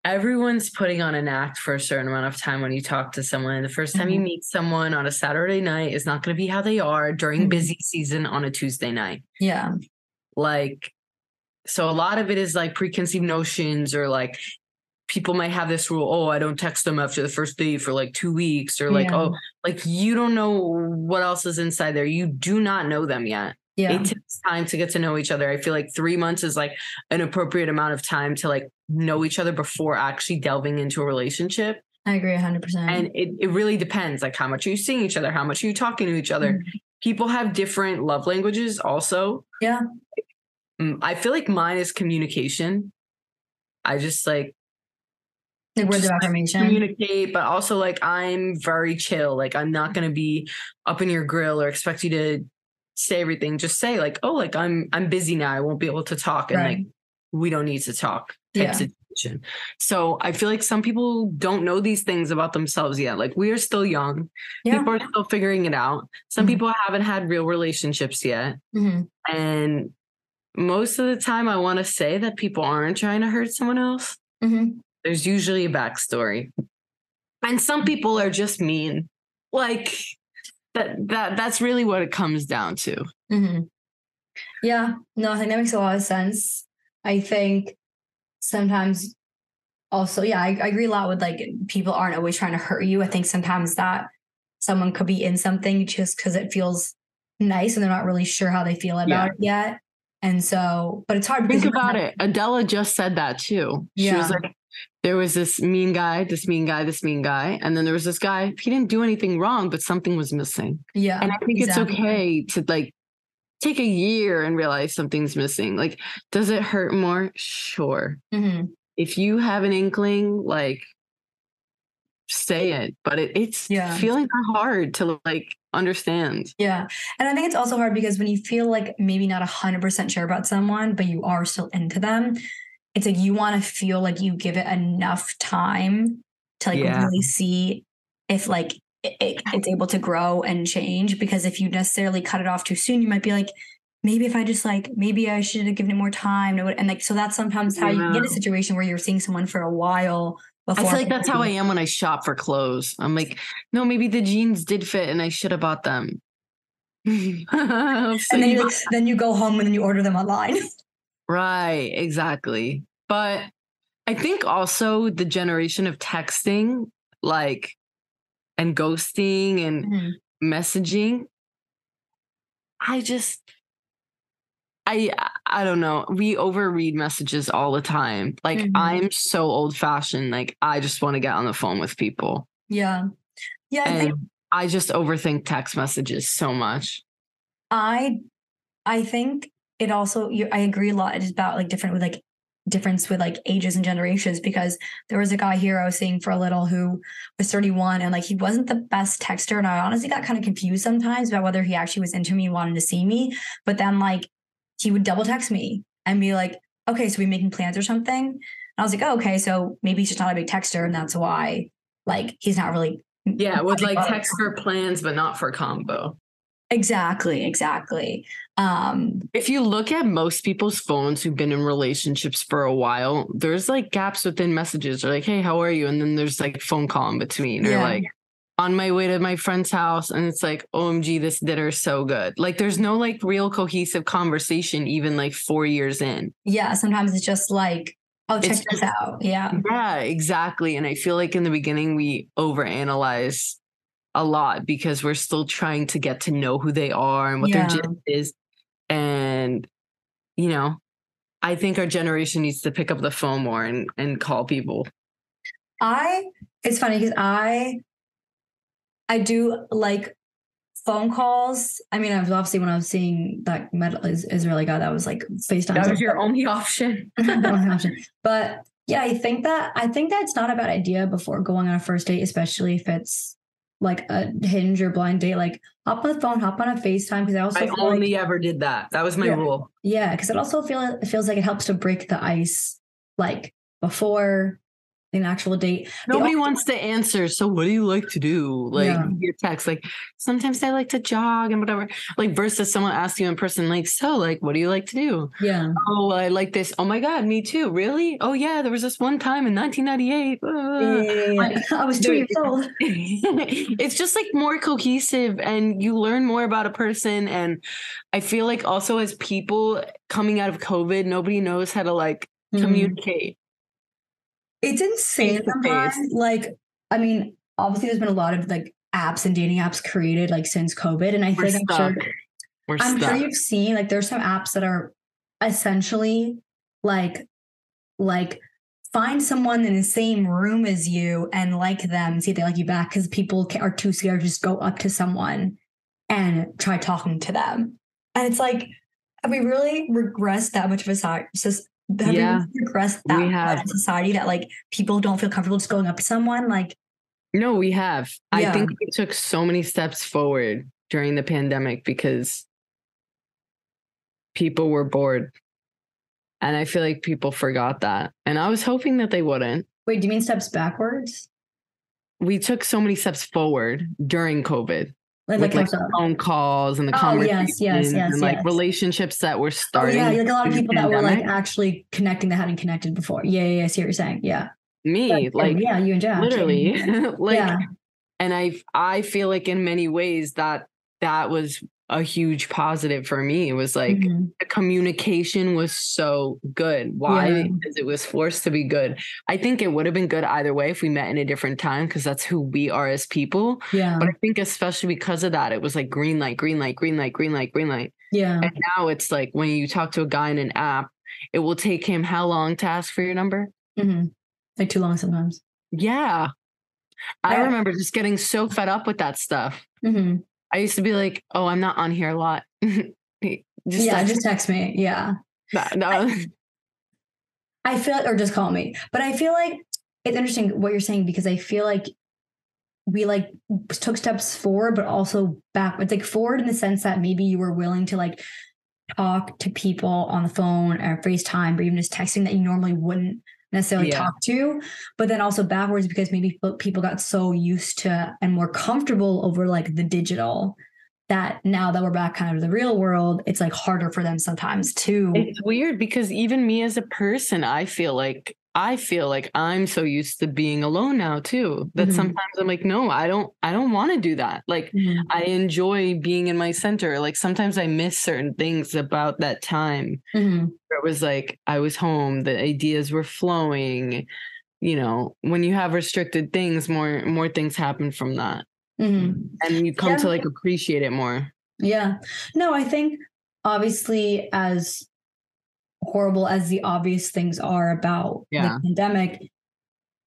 everyone's putting on an act for a certain amount of time when you talk to someone. The first time you Mhm. meet someone on a Saturday night is not going to be how they are during Mhm. busy season on a Tuesday night. yeah Like, so a lot of it is like preconceived notions or like people might have this rule oh, I don't text them after the first date for like two weeks or like, Yeah. oh, like you don't know what else is inside there. You do not know them yet. Yeah it takes time to get to know each other. I feel like three months is like an appropriate amount of time to like know each other before actually delving into a relationship. i agree 100% And it, it really depends like how much are you seeing each other, how much are you talking to each other. Mhm. People have different love languages also. Yeah. Mm, I feel like mine is communication. I just like like words of affirmation communicate, but also like I'm very chill. Like I'm not gonna be up in your grill or expect you to say everything. Just say like, oh, like I'm I'm busy now. I won't be able to talk, and Right. like we don't need to talk. Type Yeah. situation. So I feel like some people don't know these things about themselves yet. Like we are still young. yeah People are still figuring it out. Some Mhm. people haven't had real relationships yet. Mhm. And most of the time I want to say that people aren't trying to hurt someone else Mhm. there's usually a backstory and some people are just mean like that that that's really what it comes down to Mhm. Yeah, no, I think that makes a lot of sense. I think sometimes also, yeah, I, I agree a lot with like people aren't always trying to hurt you. I think sometimes that someone could be in something just because it feels nice and they're not really sure how they feel about Yeah. it yet. And so, but it's hard think about it adela just said that too she was Yeah. like there was this mean guy this mean guy this mean guy and then there was this guy he didn't do anything wrong but something was missing Yeah. and i think exactly. it's okay to like take a year and realize something's missing like does it hurt more sure Mhm. if you have an inkling, like say it. But it, it's Yeah. feelings are hard to like understand. Yeah. And I think it's also hard because when you feel like maybe not 100% sure about someone, but you are still into them, it's like you want to feel like you give it enough time to like Yeah. really see if like it, it- it's able to grow and change. Because if you necessarily cut it off too soon, you might be like, maybe if I just like, maybe I should have given it more time. And like, so that's sometimes how you get a situation where you're seeing someone for a while. I feel like that's how I am when I shop for clothes. I'm like, no, maybe the jeans did fit and I should have bought them. So And then you like, then you go home and then you order them online. Right, exactly. But I think also the generation of texting, like, and ghosting and messaging, I just, I, I don't know. We overread messages all the time. Like, Mhm. I'm so old fashioned. Like, I just want to get on the phone with people. Yeah. Yeah. I think I just overthink text messages so much. I I think it also you, I agree a lot. It's about like different with like difference with like ages and generations because there was a guy here I was seeing for a little who was 31 and like he wasn't the best texter and I honestly got kind of confused sometimes about whether he actually was into me and wanted to see me but then like he would double text me and be like okay so we making plans or something and I was like oh, okay so maybe he's just not a big texter and that's why like he's not really Yeah, with like text for plans, but not for combo. exactly exactly um If you look at most people's phones who've been in relationships for a while, there's like gaps within messages or like, hey, how are you? And then there's like phone call in between or Yeah. like on my way to my friend's house and it's like, OMG, this dinner's so good. Like there's no like real cohesive conversation even like four years in. yeah, sometimes it's just like, oh, check It's this out. Yeah. Yeah, exactly. And I feel like in the beginning we overanalyze a lot because we're still trying to get to know who they are and what Yeah. their gist is. And, you know, I think our generation needs to pick up the phone more and, and call people. I, it's funny because I, I do like phone calls. I mean, I was obviously when I was seeing that metal is Israeli guy that was like FaceTime. That was your only option. but yeah, I think that, I think that's not a bad idea before going on a first date, especially if it's like a hinge or blind date. Like hop on the phone, hop on a FaceTime because I also I only like, ever did that. That was my Yeah. rule. yeah, because it also feel it feels like it helps to break the ice like before an actual date. Nobody wants to answer. So what do you like to do? Like Yeah. your text, like sometimes I like to jog and whatever. Like versus someone asks you in person, like, so like, what do you like to do? Yeah. Oh, I like this. Oh my God, me too. Really? Oh yeah, there was this one time in 1998. Yeah, Uh, yeah, yeah, yeah. I was two years old. it's just like more cohesive and you learn more about a person. And I feel like also as people coming out of COVID, nobody knows how to like Mhm. communicate. It's insane Face to sometimes. face. Like, I mean, obviously there's been a lot of like apps and dating apps created like since COVID. And I We're think I'm sure We're I'm stuck. sure you've seen like there's some apps that are essentially like like find someone in the same room as you and like them, see if they like you back because people are too scared to just go up to someone and try talking to them. And it's like, have we really regressed that much of a have Yeah, we really regressed that we much have. in society that like people don't feel comfortable just going up to someone? Like, No, we have. I think we took so many steps forward during the pandemic because people were bored. And I feel like people forgot that. And I was hoping that they wouldn't. wait, do you mean steps backwards? We took so many steps forward during COVID Like, with like so? phone calls and the Oh, conversations yes, yes, yes, and like relationships that were Oh, starting. yeah, like a lot of people the that were like actually connecting that hadn't connected before. Yeah, yeah, yeah. I see what you're saying. Yeah. Me, like yeah, you and Jack. literally. like yeah. and I I feel like in many ways that that was a huge positive for me. It was like Mhm. the communication was so good. Why? Yeah. Because it was forced to be good. I think it would have been good either way if we met in a different time because that's who we are as people. yeah. But I think especially because of that, it was like green light, green light, green light, green light, green light. yeah. And now it's like when you talk to a guy in an app, it will take him how long to ask for your number? hmm Like too long sometimes. Yeah. I I- remember just getting so fed up with that stuff. hmm I used to be like, "Oh, I'm not on here a lot." just yeah, text just text me. Yeah. no. I feel or just call me. But I feel like it's interesting what you're saying because I feel like we like took steps forward, but also backwards. Like forward in the sense that maybe you were willing to like talk to people on the phone or FaceTime or even just texting that you normally wouldn't necessarily Yeah. talk to. But then also backwards because maybe people got so used to and more comfortable over like the digital that now that we're back kind of the real world, it's like harder for them sometimes too. It's weird because even me as a person, I feel like I feel like I'm so used to being alone now too that Mhm. sometimes I'm like, no, I don't I don't want to do that. Like Mhm. I enjoy being in my center. Like sometimes I miss certain things about that time Mhm. where it was like I was home, the ideas were flowing. You know, when you have restricted things, more more things happen from that. Mhm. And you come Yeah. to like appreciate it more. Yeah. No, I think obviously as horrible as the obvious things are about Yeah. the pandemic,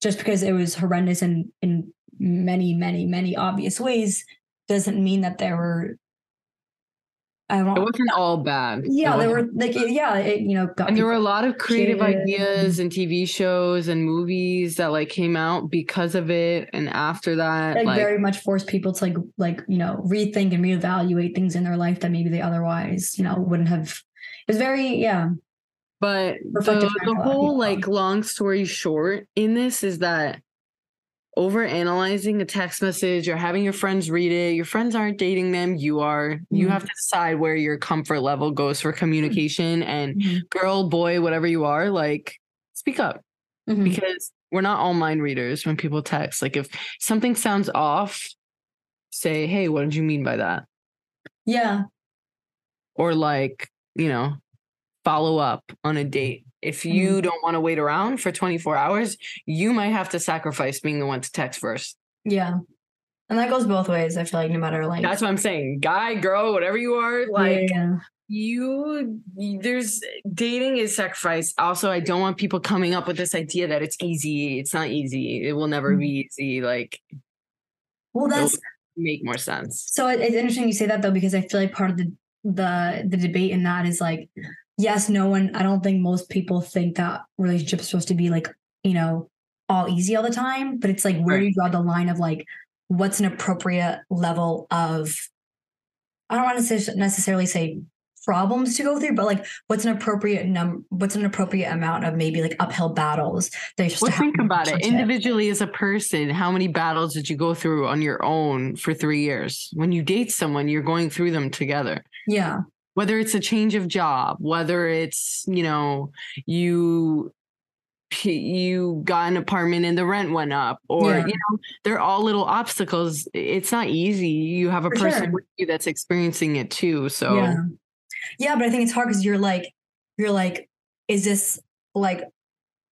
just because it was horrendous in in many, many, many obvious ways, doesn't mean that there were I It don't wasn't all bad. Yeah, there were like it- yeah, it you know got and there were a lot of creative ideas and TV shows and movies that like came out because of it. And after that, like, like, very much forced people to like like you know rethink and reevaluate things in their life that maybe they otherwise you know wouldn't have it was very yeah but the, the whole like long story short in this is that over analyzing a text message or having your friends read it, your friends aren't dating them, you are. You Mhm. have to decide where your comfort level goes for communication and Mhm. girl, boy, whatever you are, like speak up. Mhm. because we're not all mind readers when people text. Like if something sounds off, say, "Hey, what did you mean by that?" yeah Or like, you know, follow up on a date. If you don't want to wait around for 24 hours, you might have to sacrifice being the one to text first. Yeah. And that goes both ways. I feel like no matter like That's what I'm saying. Guy, girl, whatever you are, like yeah. you there's dating is sacrifice. Also, I don't want people coming up with this idea that it's easy. It's not easy. It will never Mhm. be easy. Like Well, that's make more sense. so it's interesting you say that though because I feel like part of the the the debate in that is like yes, no one. I don't think most people think that relationships are supposed to be like you know all easy all the time, but it's like where do you draw the line of like what's an appropriate level of I don't want to say, necessarily say problems to go through, but like what's an appropriate number what's an appropriate amount of maybe like uphill battles that you're Well, to think in about it individually as a person. How many battles did you go through on your own for three years? When you date someone, you're going through them together. Yeah. Whether it's a change of job, whether it's you know you you got an apartment and the rent went up, or Yeah. you know they're all little obstacles. It's not easy. You have a For person sure. with you that's experiencing it too. So Yeah. Yeah, but I think it's hard because you're like, you're like, is this like,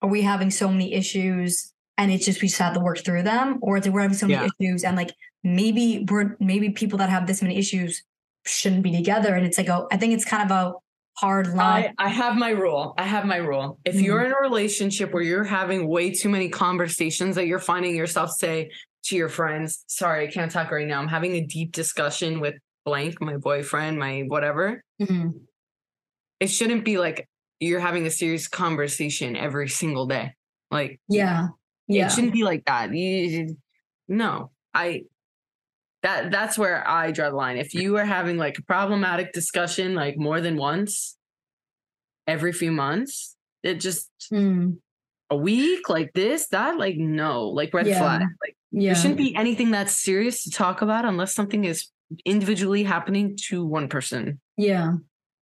are we having so many issues and it's just we just have to work through them, or is it we're having so many Yeah. issues and like maybe we're maybe people that have this many issues shouldn't be together, and it's like, oh, I think it's kind of a hard line. I, I have my rule. I have my rule. If Mhm. you're in a relationship where you're having way too many conversations that you're finding yourself say to your friends, sorry, I can't talk right now. I'm having a deep discussion with blank, my boyfriend, my whatever. Mhm. It shouldn't be like you're having a serious conversation every single day. Like Yeah, yeah, it shouldn't be like that. You, no, I that that's where I draw the line. If you are having like a problematic discussion like more than once every few months, it just Mm, a week like this, that like no, like red Yeah. flag. Like yeah, there shouldn't be anything that's serious to talk about unless something is individually happening to one person. yeah,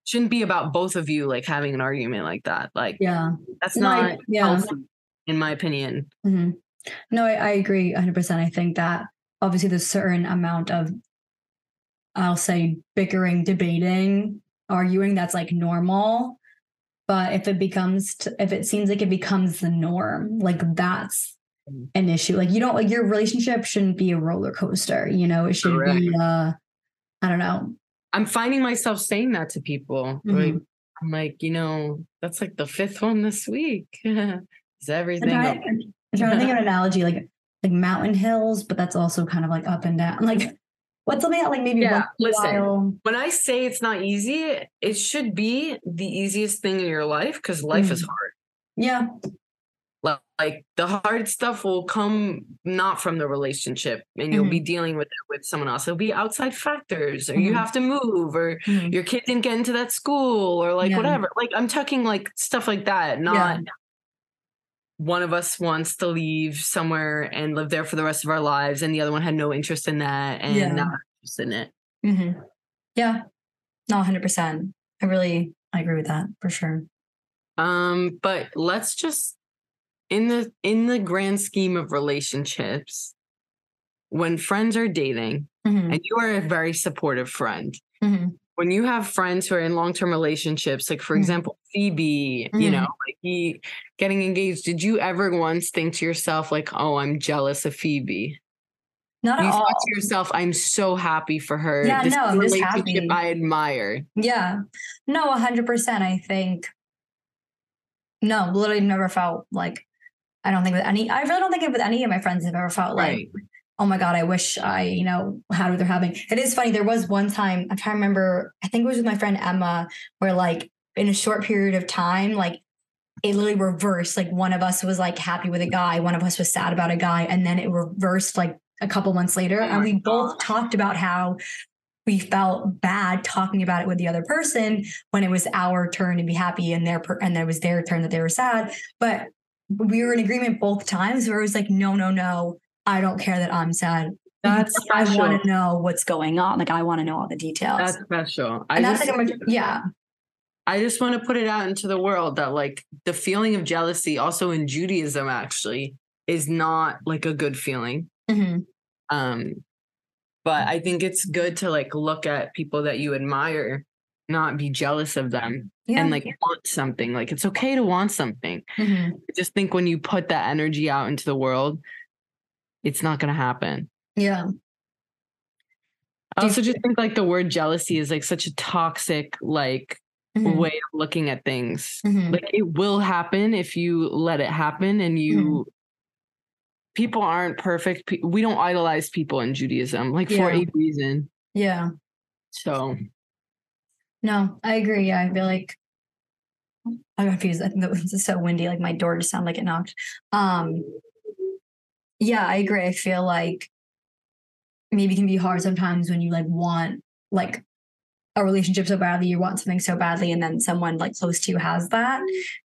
Shouldn't be about both of you like having an argument like that. Like yeah. that's No, I- not yeah. in my opinion. hmm No, I, I agree 100%. I think that obviously there's a certain amount of, I'll say, bickering, debating, arguing that's like normal. But if it becomes, if it seems like it becomes the norm, like that's Mhm. an issue. Like you don't, like your relationship shouldn't be a roller coaster. You know, it should be, uh, I don't know. I'm finding myself saying that to people. Like, Mhm. I'm like, you know, that's like the fifth one this week. Is I'm everything? trying, okay? I'm trying to think of an analogy, like like mountain hills, but that's also kind of like up and down. Like what's something that like maybe Yeah, once in a listen. while- When I say it's not easy, it should be the easiest thing in your life because life is Mhm. hard. Yeah. Li- Like the hard stuff will come not from the relationship and you'll be dealing with it with someone else. It'll be outside factors or you Mhm. have to move or Mhm. your kid didn't get into that school or like Yeah. whatever. Like I'm talking like stuff like that, not one of us wants to leave somewhere and live there for the rest of our lives and the other one had no interest in that and Yeah. not interested in it. Mhm. Yeah. No, 100%. I really, I agree with that for sure. Um, but let's just in the in the grand scheme of relationships, when friends are dating Mhm. and you are a very supportive friend, Mhm. When you have friends who are in long-term relationships, like for Mhm. example, Phoebe, you Mhm. know, like he getting engaged, did you ever once think to yourself, like, oh, I'm jealous of Phoebe? Not you at all. to yourself, I'm so happy for her. Yeah, this no, is a I'm just happy. I admire. Yeah. No, 100%. I think, no, literally never felt like, I don't think with any, I really don't think with any of my friends have ever felt like, Right. Oh my God, I wish I, you know, had what they're having. It is funny. There was one time, I'm trying to remember, I think it was with my friend Emma, where like in a short period of time, like it literally reversed. Like one of us was like happy with a guy, one of us was sad about a guy, and then it reversed like a couple months later. Oh and we both talked about how we felt bad talking about it with the other person when it was our turn to be happy and their per- and it was their turn that they were sad. But we were in agreement both times where it was like, no, no, no, I don't care that I'm sad. That's I want to know what's going on. Like I want to know all the details. That's special. I and that's just, like a, yeah, I just want to put it out into the world that like the feeling of jealousy, also in Judaism, actually, is not like a good feeling. Mhm. Um, but I think it's good to like look at people that you admire, not be jealous of them, yeah. and like want something. Like it's okay to want something. Mhm. I just think when you put that energy out into the world, it's not going to happen. yeah, I also just think like the word jealousy is like such a toxic like Mhm. way of looking at things. Mhm. Like it will happen if you let it happen and you Mm-hmm. people aren't perfect. We don't idolize people in Judaism like for a reason. yeah. So No, I agree. Yeah, I feel like I'm confused. I think that is so windy. Like my door just sounded like it knocked. Um, yeah, I agree. I feel like maybe it can be hard sometimes when you like want like a relationship so badly, you want something so badly, and then someone like close to you has that.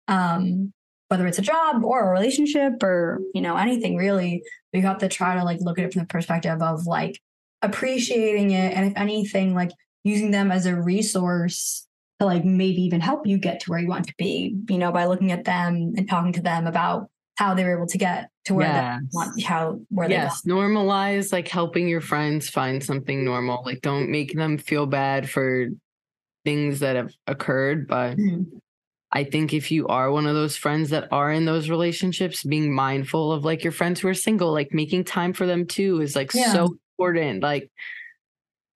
Um, whether it's a job or a relationship or you know anything really, you have to try to like look at it from the perspective of like appreciating it, and if anything, like using them as a resource to like maybe even help you get to where you want to be, you know, by looking at them and talking to them about how they were able to get to where Yes. they want how where they want. yes, normalize like helping your friends find something normal. Like don't make them feel bad for things that have occurred, but want. I think if you are one of those friends that are in those relationships, being mindful of like your friends who are single, like making time for them too is like Yeah. so important. Like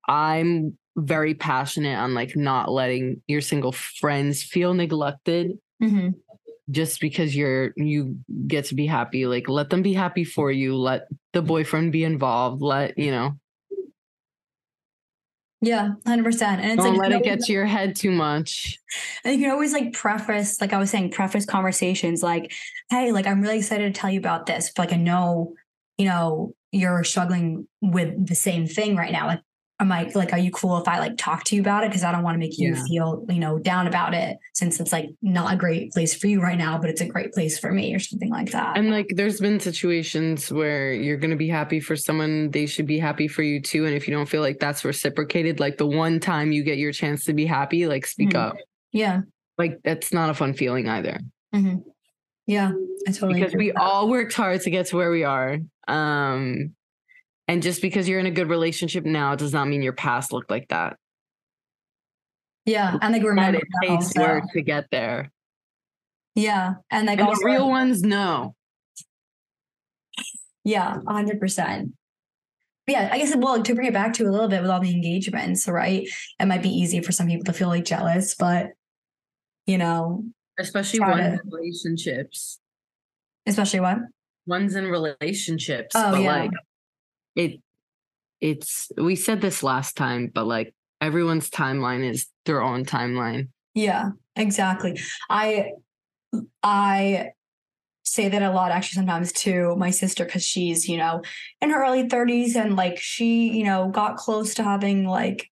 I'm very passionate on like not letting your single friends feel neglected Mhm. Just because you're you get to be happy. Like let them be happy for you. Let the boyfriend be involved. Let you know. Yeah, hundred percent. And it's like Don't like let it get to your head too much. And you can always like preface, like I was saying, preface conversations like, hey, like I'm really excited to tell you about this. But like I know, you know, you're struggling with the same thing right now. Like, am I like, are you cool if I like talk to you about it? Because I don't want to make you Yeah. feel, you know, down about it since it's like not a great place for you right now, but it's a great place for me or something like that. And like there's been situations where you're going to be happy for someone, they should be happy for you too. And if you don't feel like that's reciprocated, like the one time you get your chance to be happy, like speak Mhm. up. yeah. Like that's not a fun feeling either. hmm Yeah. I totally Because agree we all worked hard to get to where we are. Um and just because you're in a good relationship now does not mean your past looked like that. Yeah. And like remember it takes work to get there. Yeah. And like And also the real ones know. Yeah, hundred percent. Yeah, I guess well to bring it back to a little bit with all the engagements, right? It might be easy for some people to feel like jealous, but you know, Especially ones to- in relationships. especially what? ones in relationships Oh, but yeah. like it it's we said this last time but like everyone's timeline is their own timeline Yeah, exactly. I I say that a lot actually sometimes to my sister because she's, you know, in her early 30s and like she, you know, got close to having like,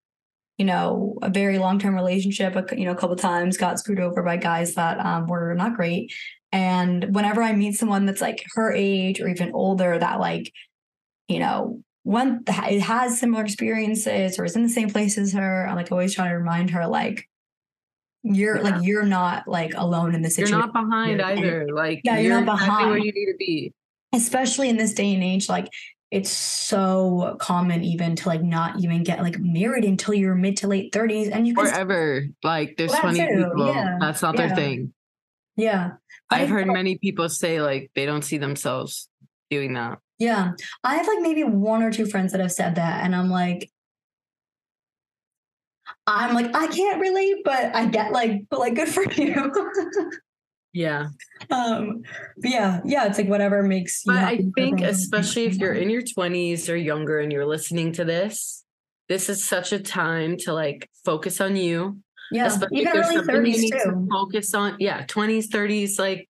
you know, a very long-term relationship, you know, a couple times, got screwed over by guys that um, were not great. And whenever I meet someone that's like her age or even older that like, you know, one it has similar experiences or is in the same place as her, I'm like always trying to remind her like you're yeah. like you're not like alone in this situation. You're not behind either. Like yeah, you're, you're not exactly behind where you need to be. Especially in this day and age, like it's so common even to like not even get like married until you're mid to late 30s and you can forever like there's well, 20 people yeah. that's not yeah. their thing yeah i've heard many people say like they don't see themselves doing that yeah i have like maybe one or two friends that have said that and i'm like I'm like, I can't relate, but I get like, but like, good for you. yeah. Um. yeah. Yeah. It's like whatever makes. But I think, especially if you're in your 20s or younger and you're listening to this, this is such a time to like focus on you. Yeah. Especially Even early 30s too. To focus on. Yeah. 20s, 30s. Like,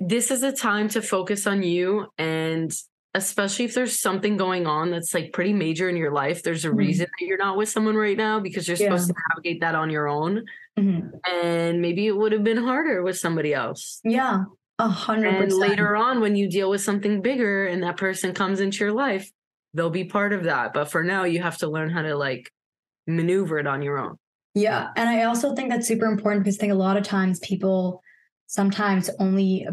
this is a time to focus on you and especially if there's something going on that's like pretty major in your life there's a mm-hmm. reason that you're not with someone right now because you're supposed to navigate that on your own mm-hmm. and maybe it would have been harder with somebody else yeah a hundred and later on when you deal with something bigger and that person comes into your life they'll be part of that but for now you have to learn how to like maneuver it on your own yeah and i also think that's super important because i think a lot of times people sometimes only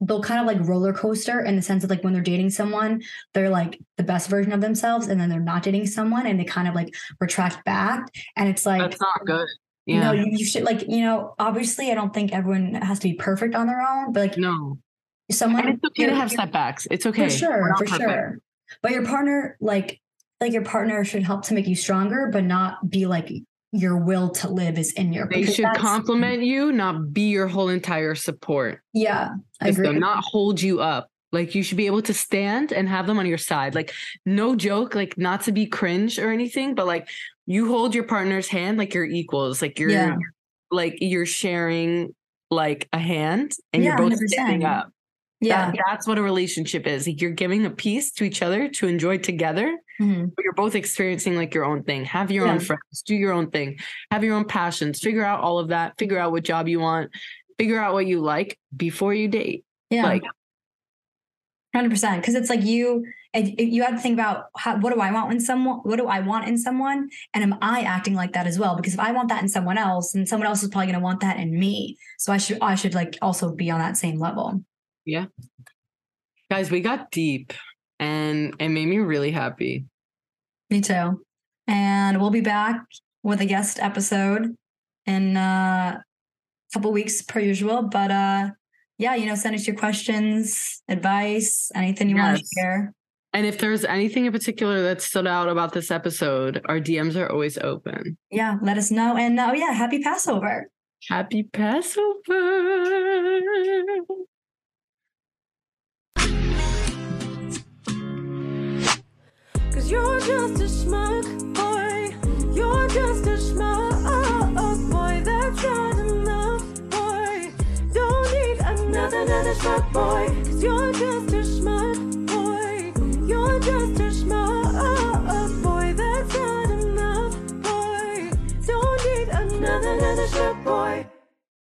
they'll kind of like roller coaster in the sense of like when they're dating someone, they're like the best version of themselves, and then they're not dating someone and they kind of like retract back. And it's like that's not good. Yeah. You know, you, you should like, you know, obviously I don't think everyone has to be perfect on their own, but like no. Someone and it's okay to have setbacks. It's okay. For sure, for perfect. sure. But your partner, like like your partner should help to make you stronger, but not be like your will to live is in your they should complement you not be your whole entire support. Yeah i agree. not hold you up. Like you should be able to stand and have them on your side. Like no joke like not to be cringe or anything but like you hold your partner's hand like you're equals like you're yeah. like you're sharing like a hand and yeah, you're both 100%. standing up yeah. that, that's what a relationship is. Like you're giving a piece to each other to enjoy together Mm-hmm. you're both experiencing like your own thing. Have your yeah. own friends, do your own thing, have your own passions, figure out all of that, figure out what job you want, figure out what you like before you date. Yeah. Like, 100% because it's like you you have to think about how, what do i want in someone what do i want in someone? And am i acting like that as well? Because if i want that in someone else then someone else is probably going to want that in me. So i should i should like also be on that same level yeah guys we got deep and it made me really happy. Me too. And we'll be back with a guest episode in uh, a couple weeks per usual. But uh, yeah, you know, send us your questions, advice, anything you yes. want to share. And if there's anything in particular that stood out about this episode, our DMs are always open. Yeah, let us know. And oh yeah, happy Passover. Happy Passover. Cause you're just a schmuck boy. You're just a schmuck boy. That's not enough, boy. Don't need another, another schmuck boy. Cause you're just a schmuck boy. You're just a schmuck boy. That's not enough, boy. Don't need another, another schmuck boy.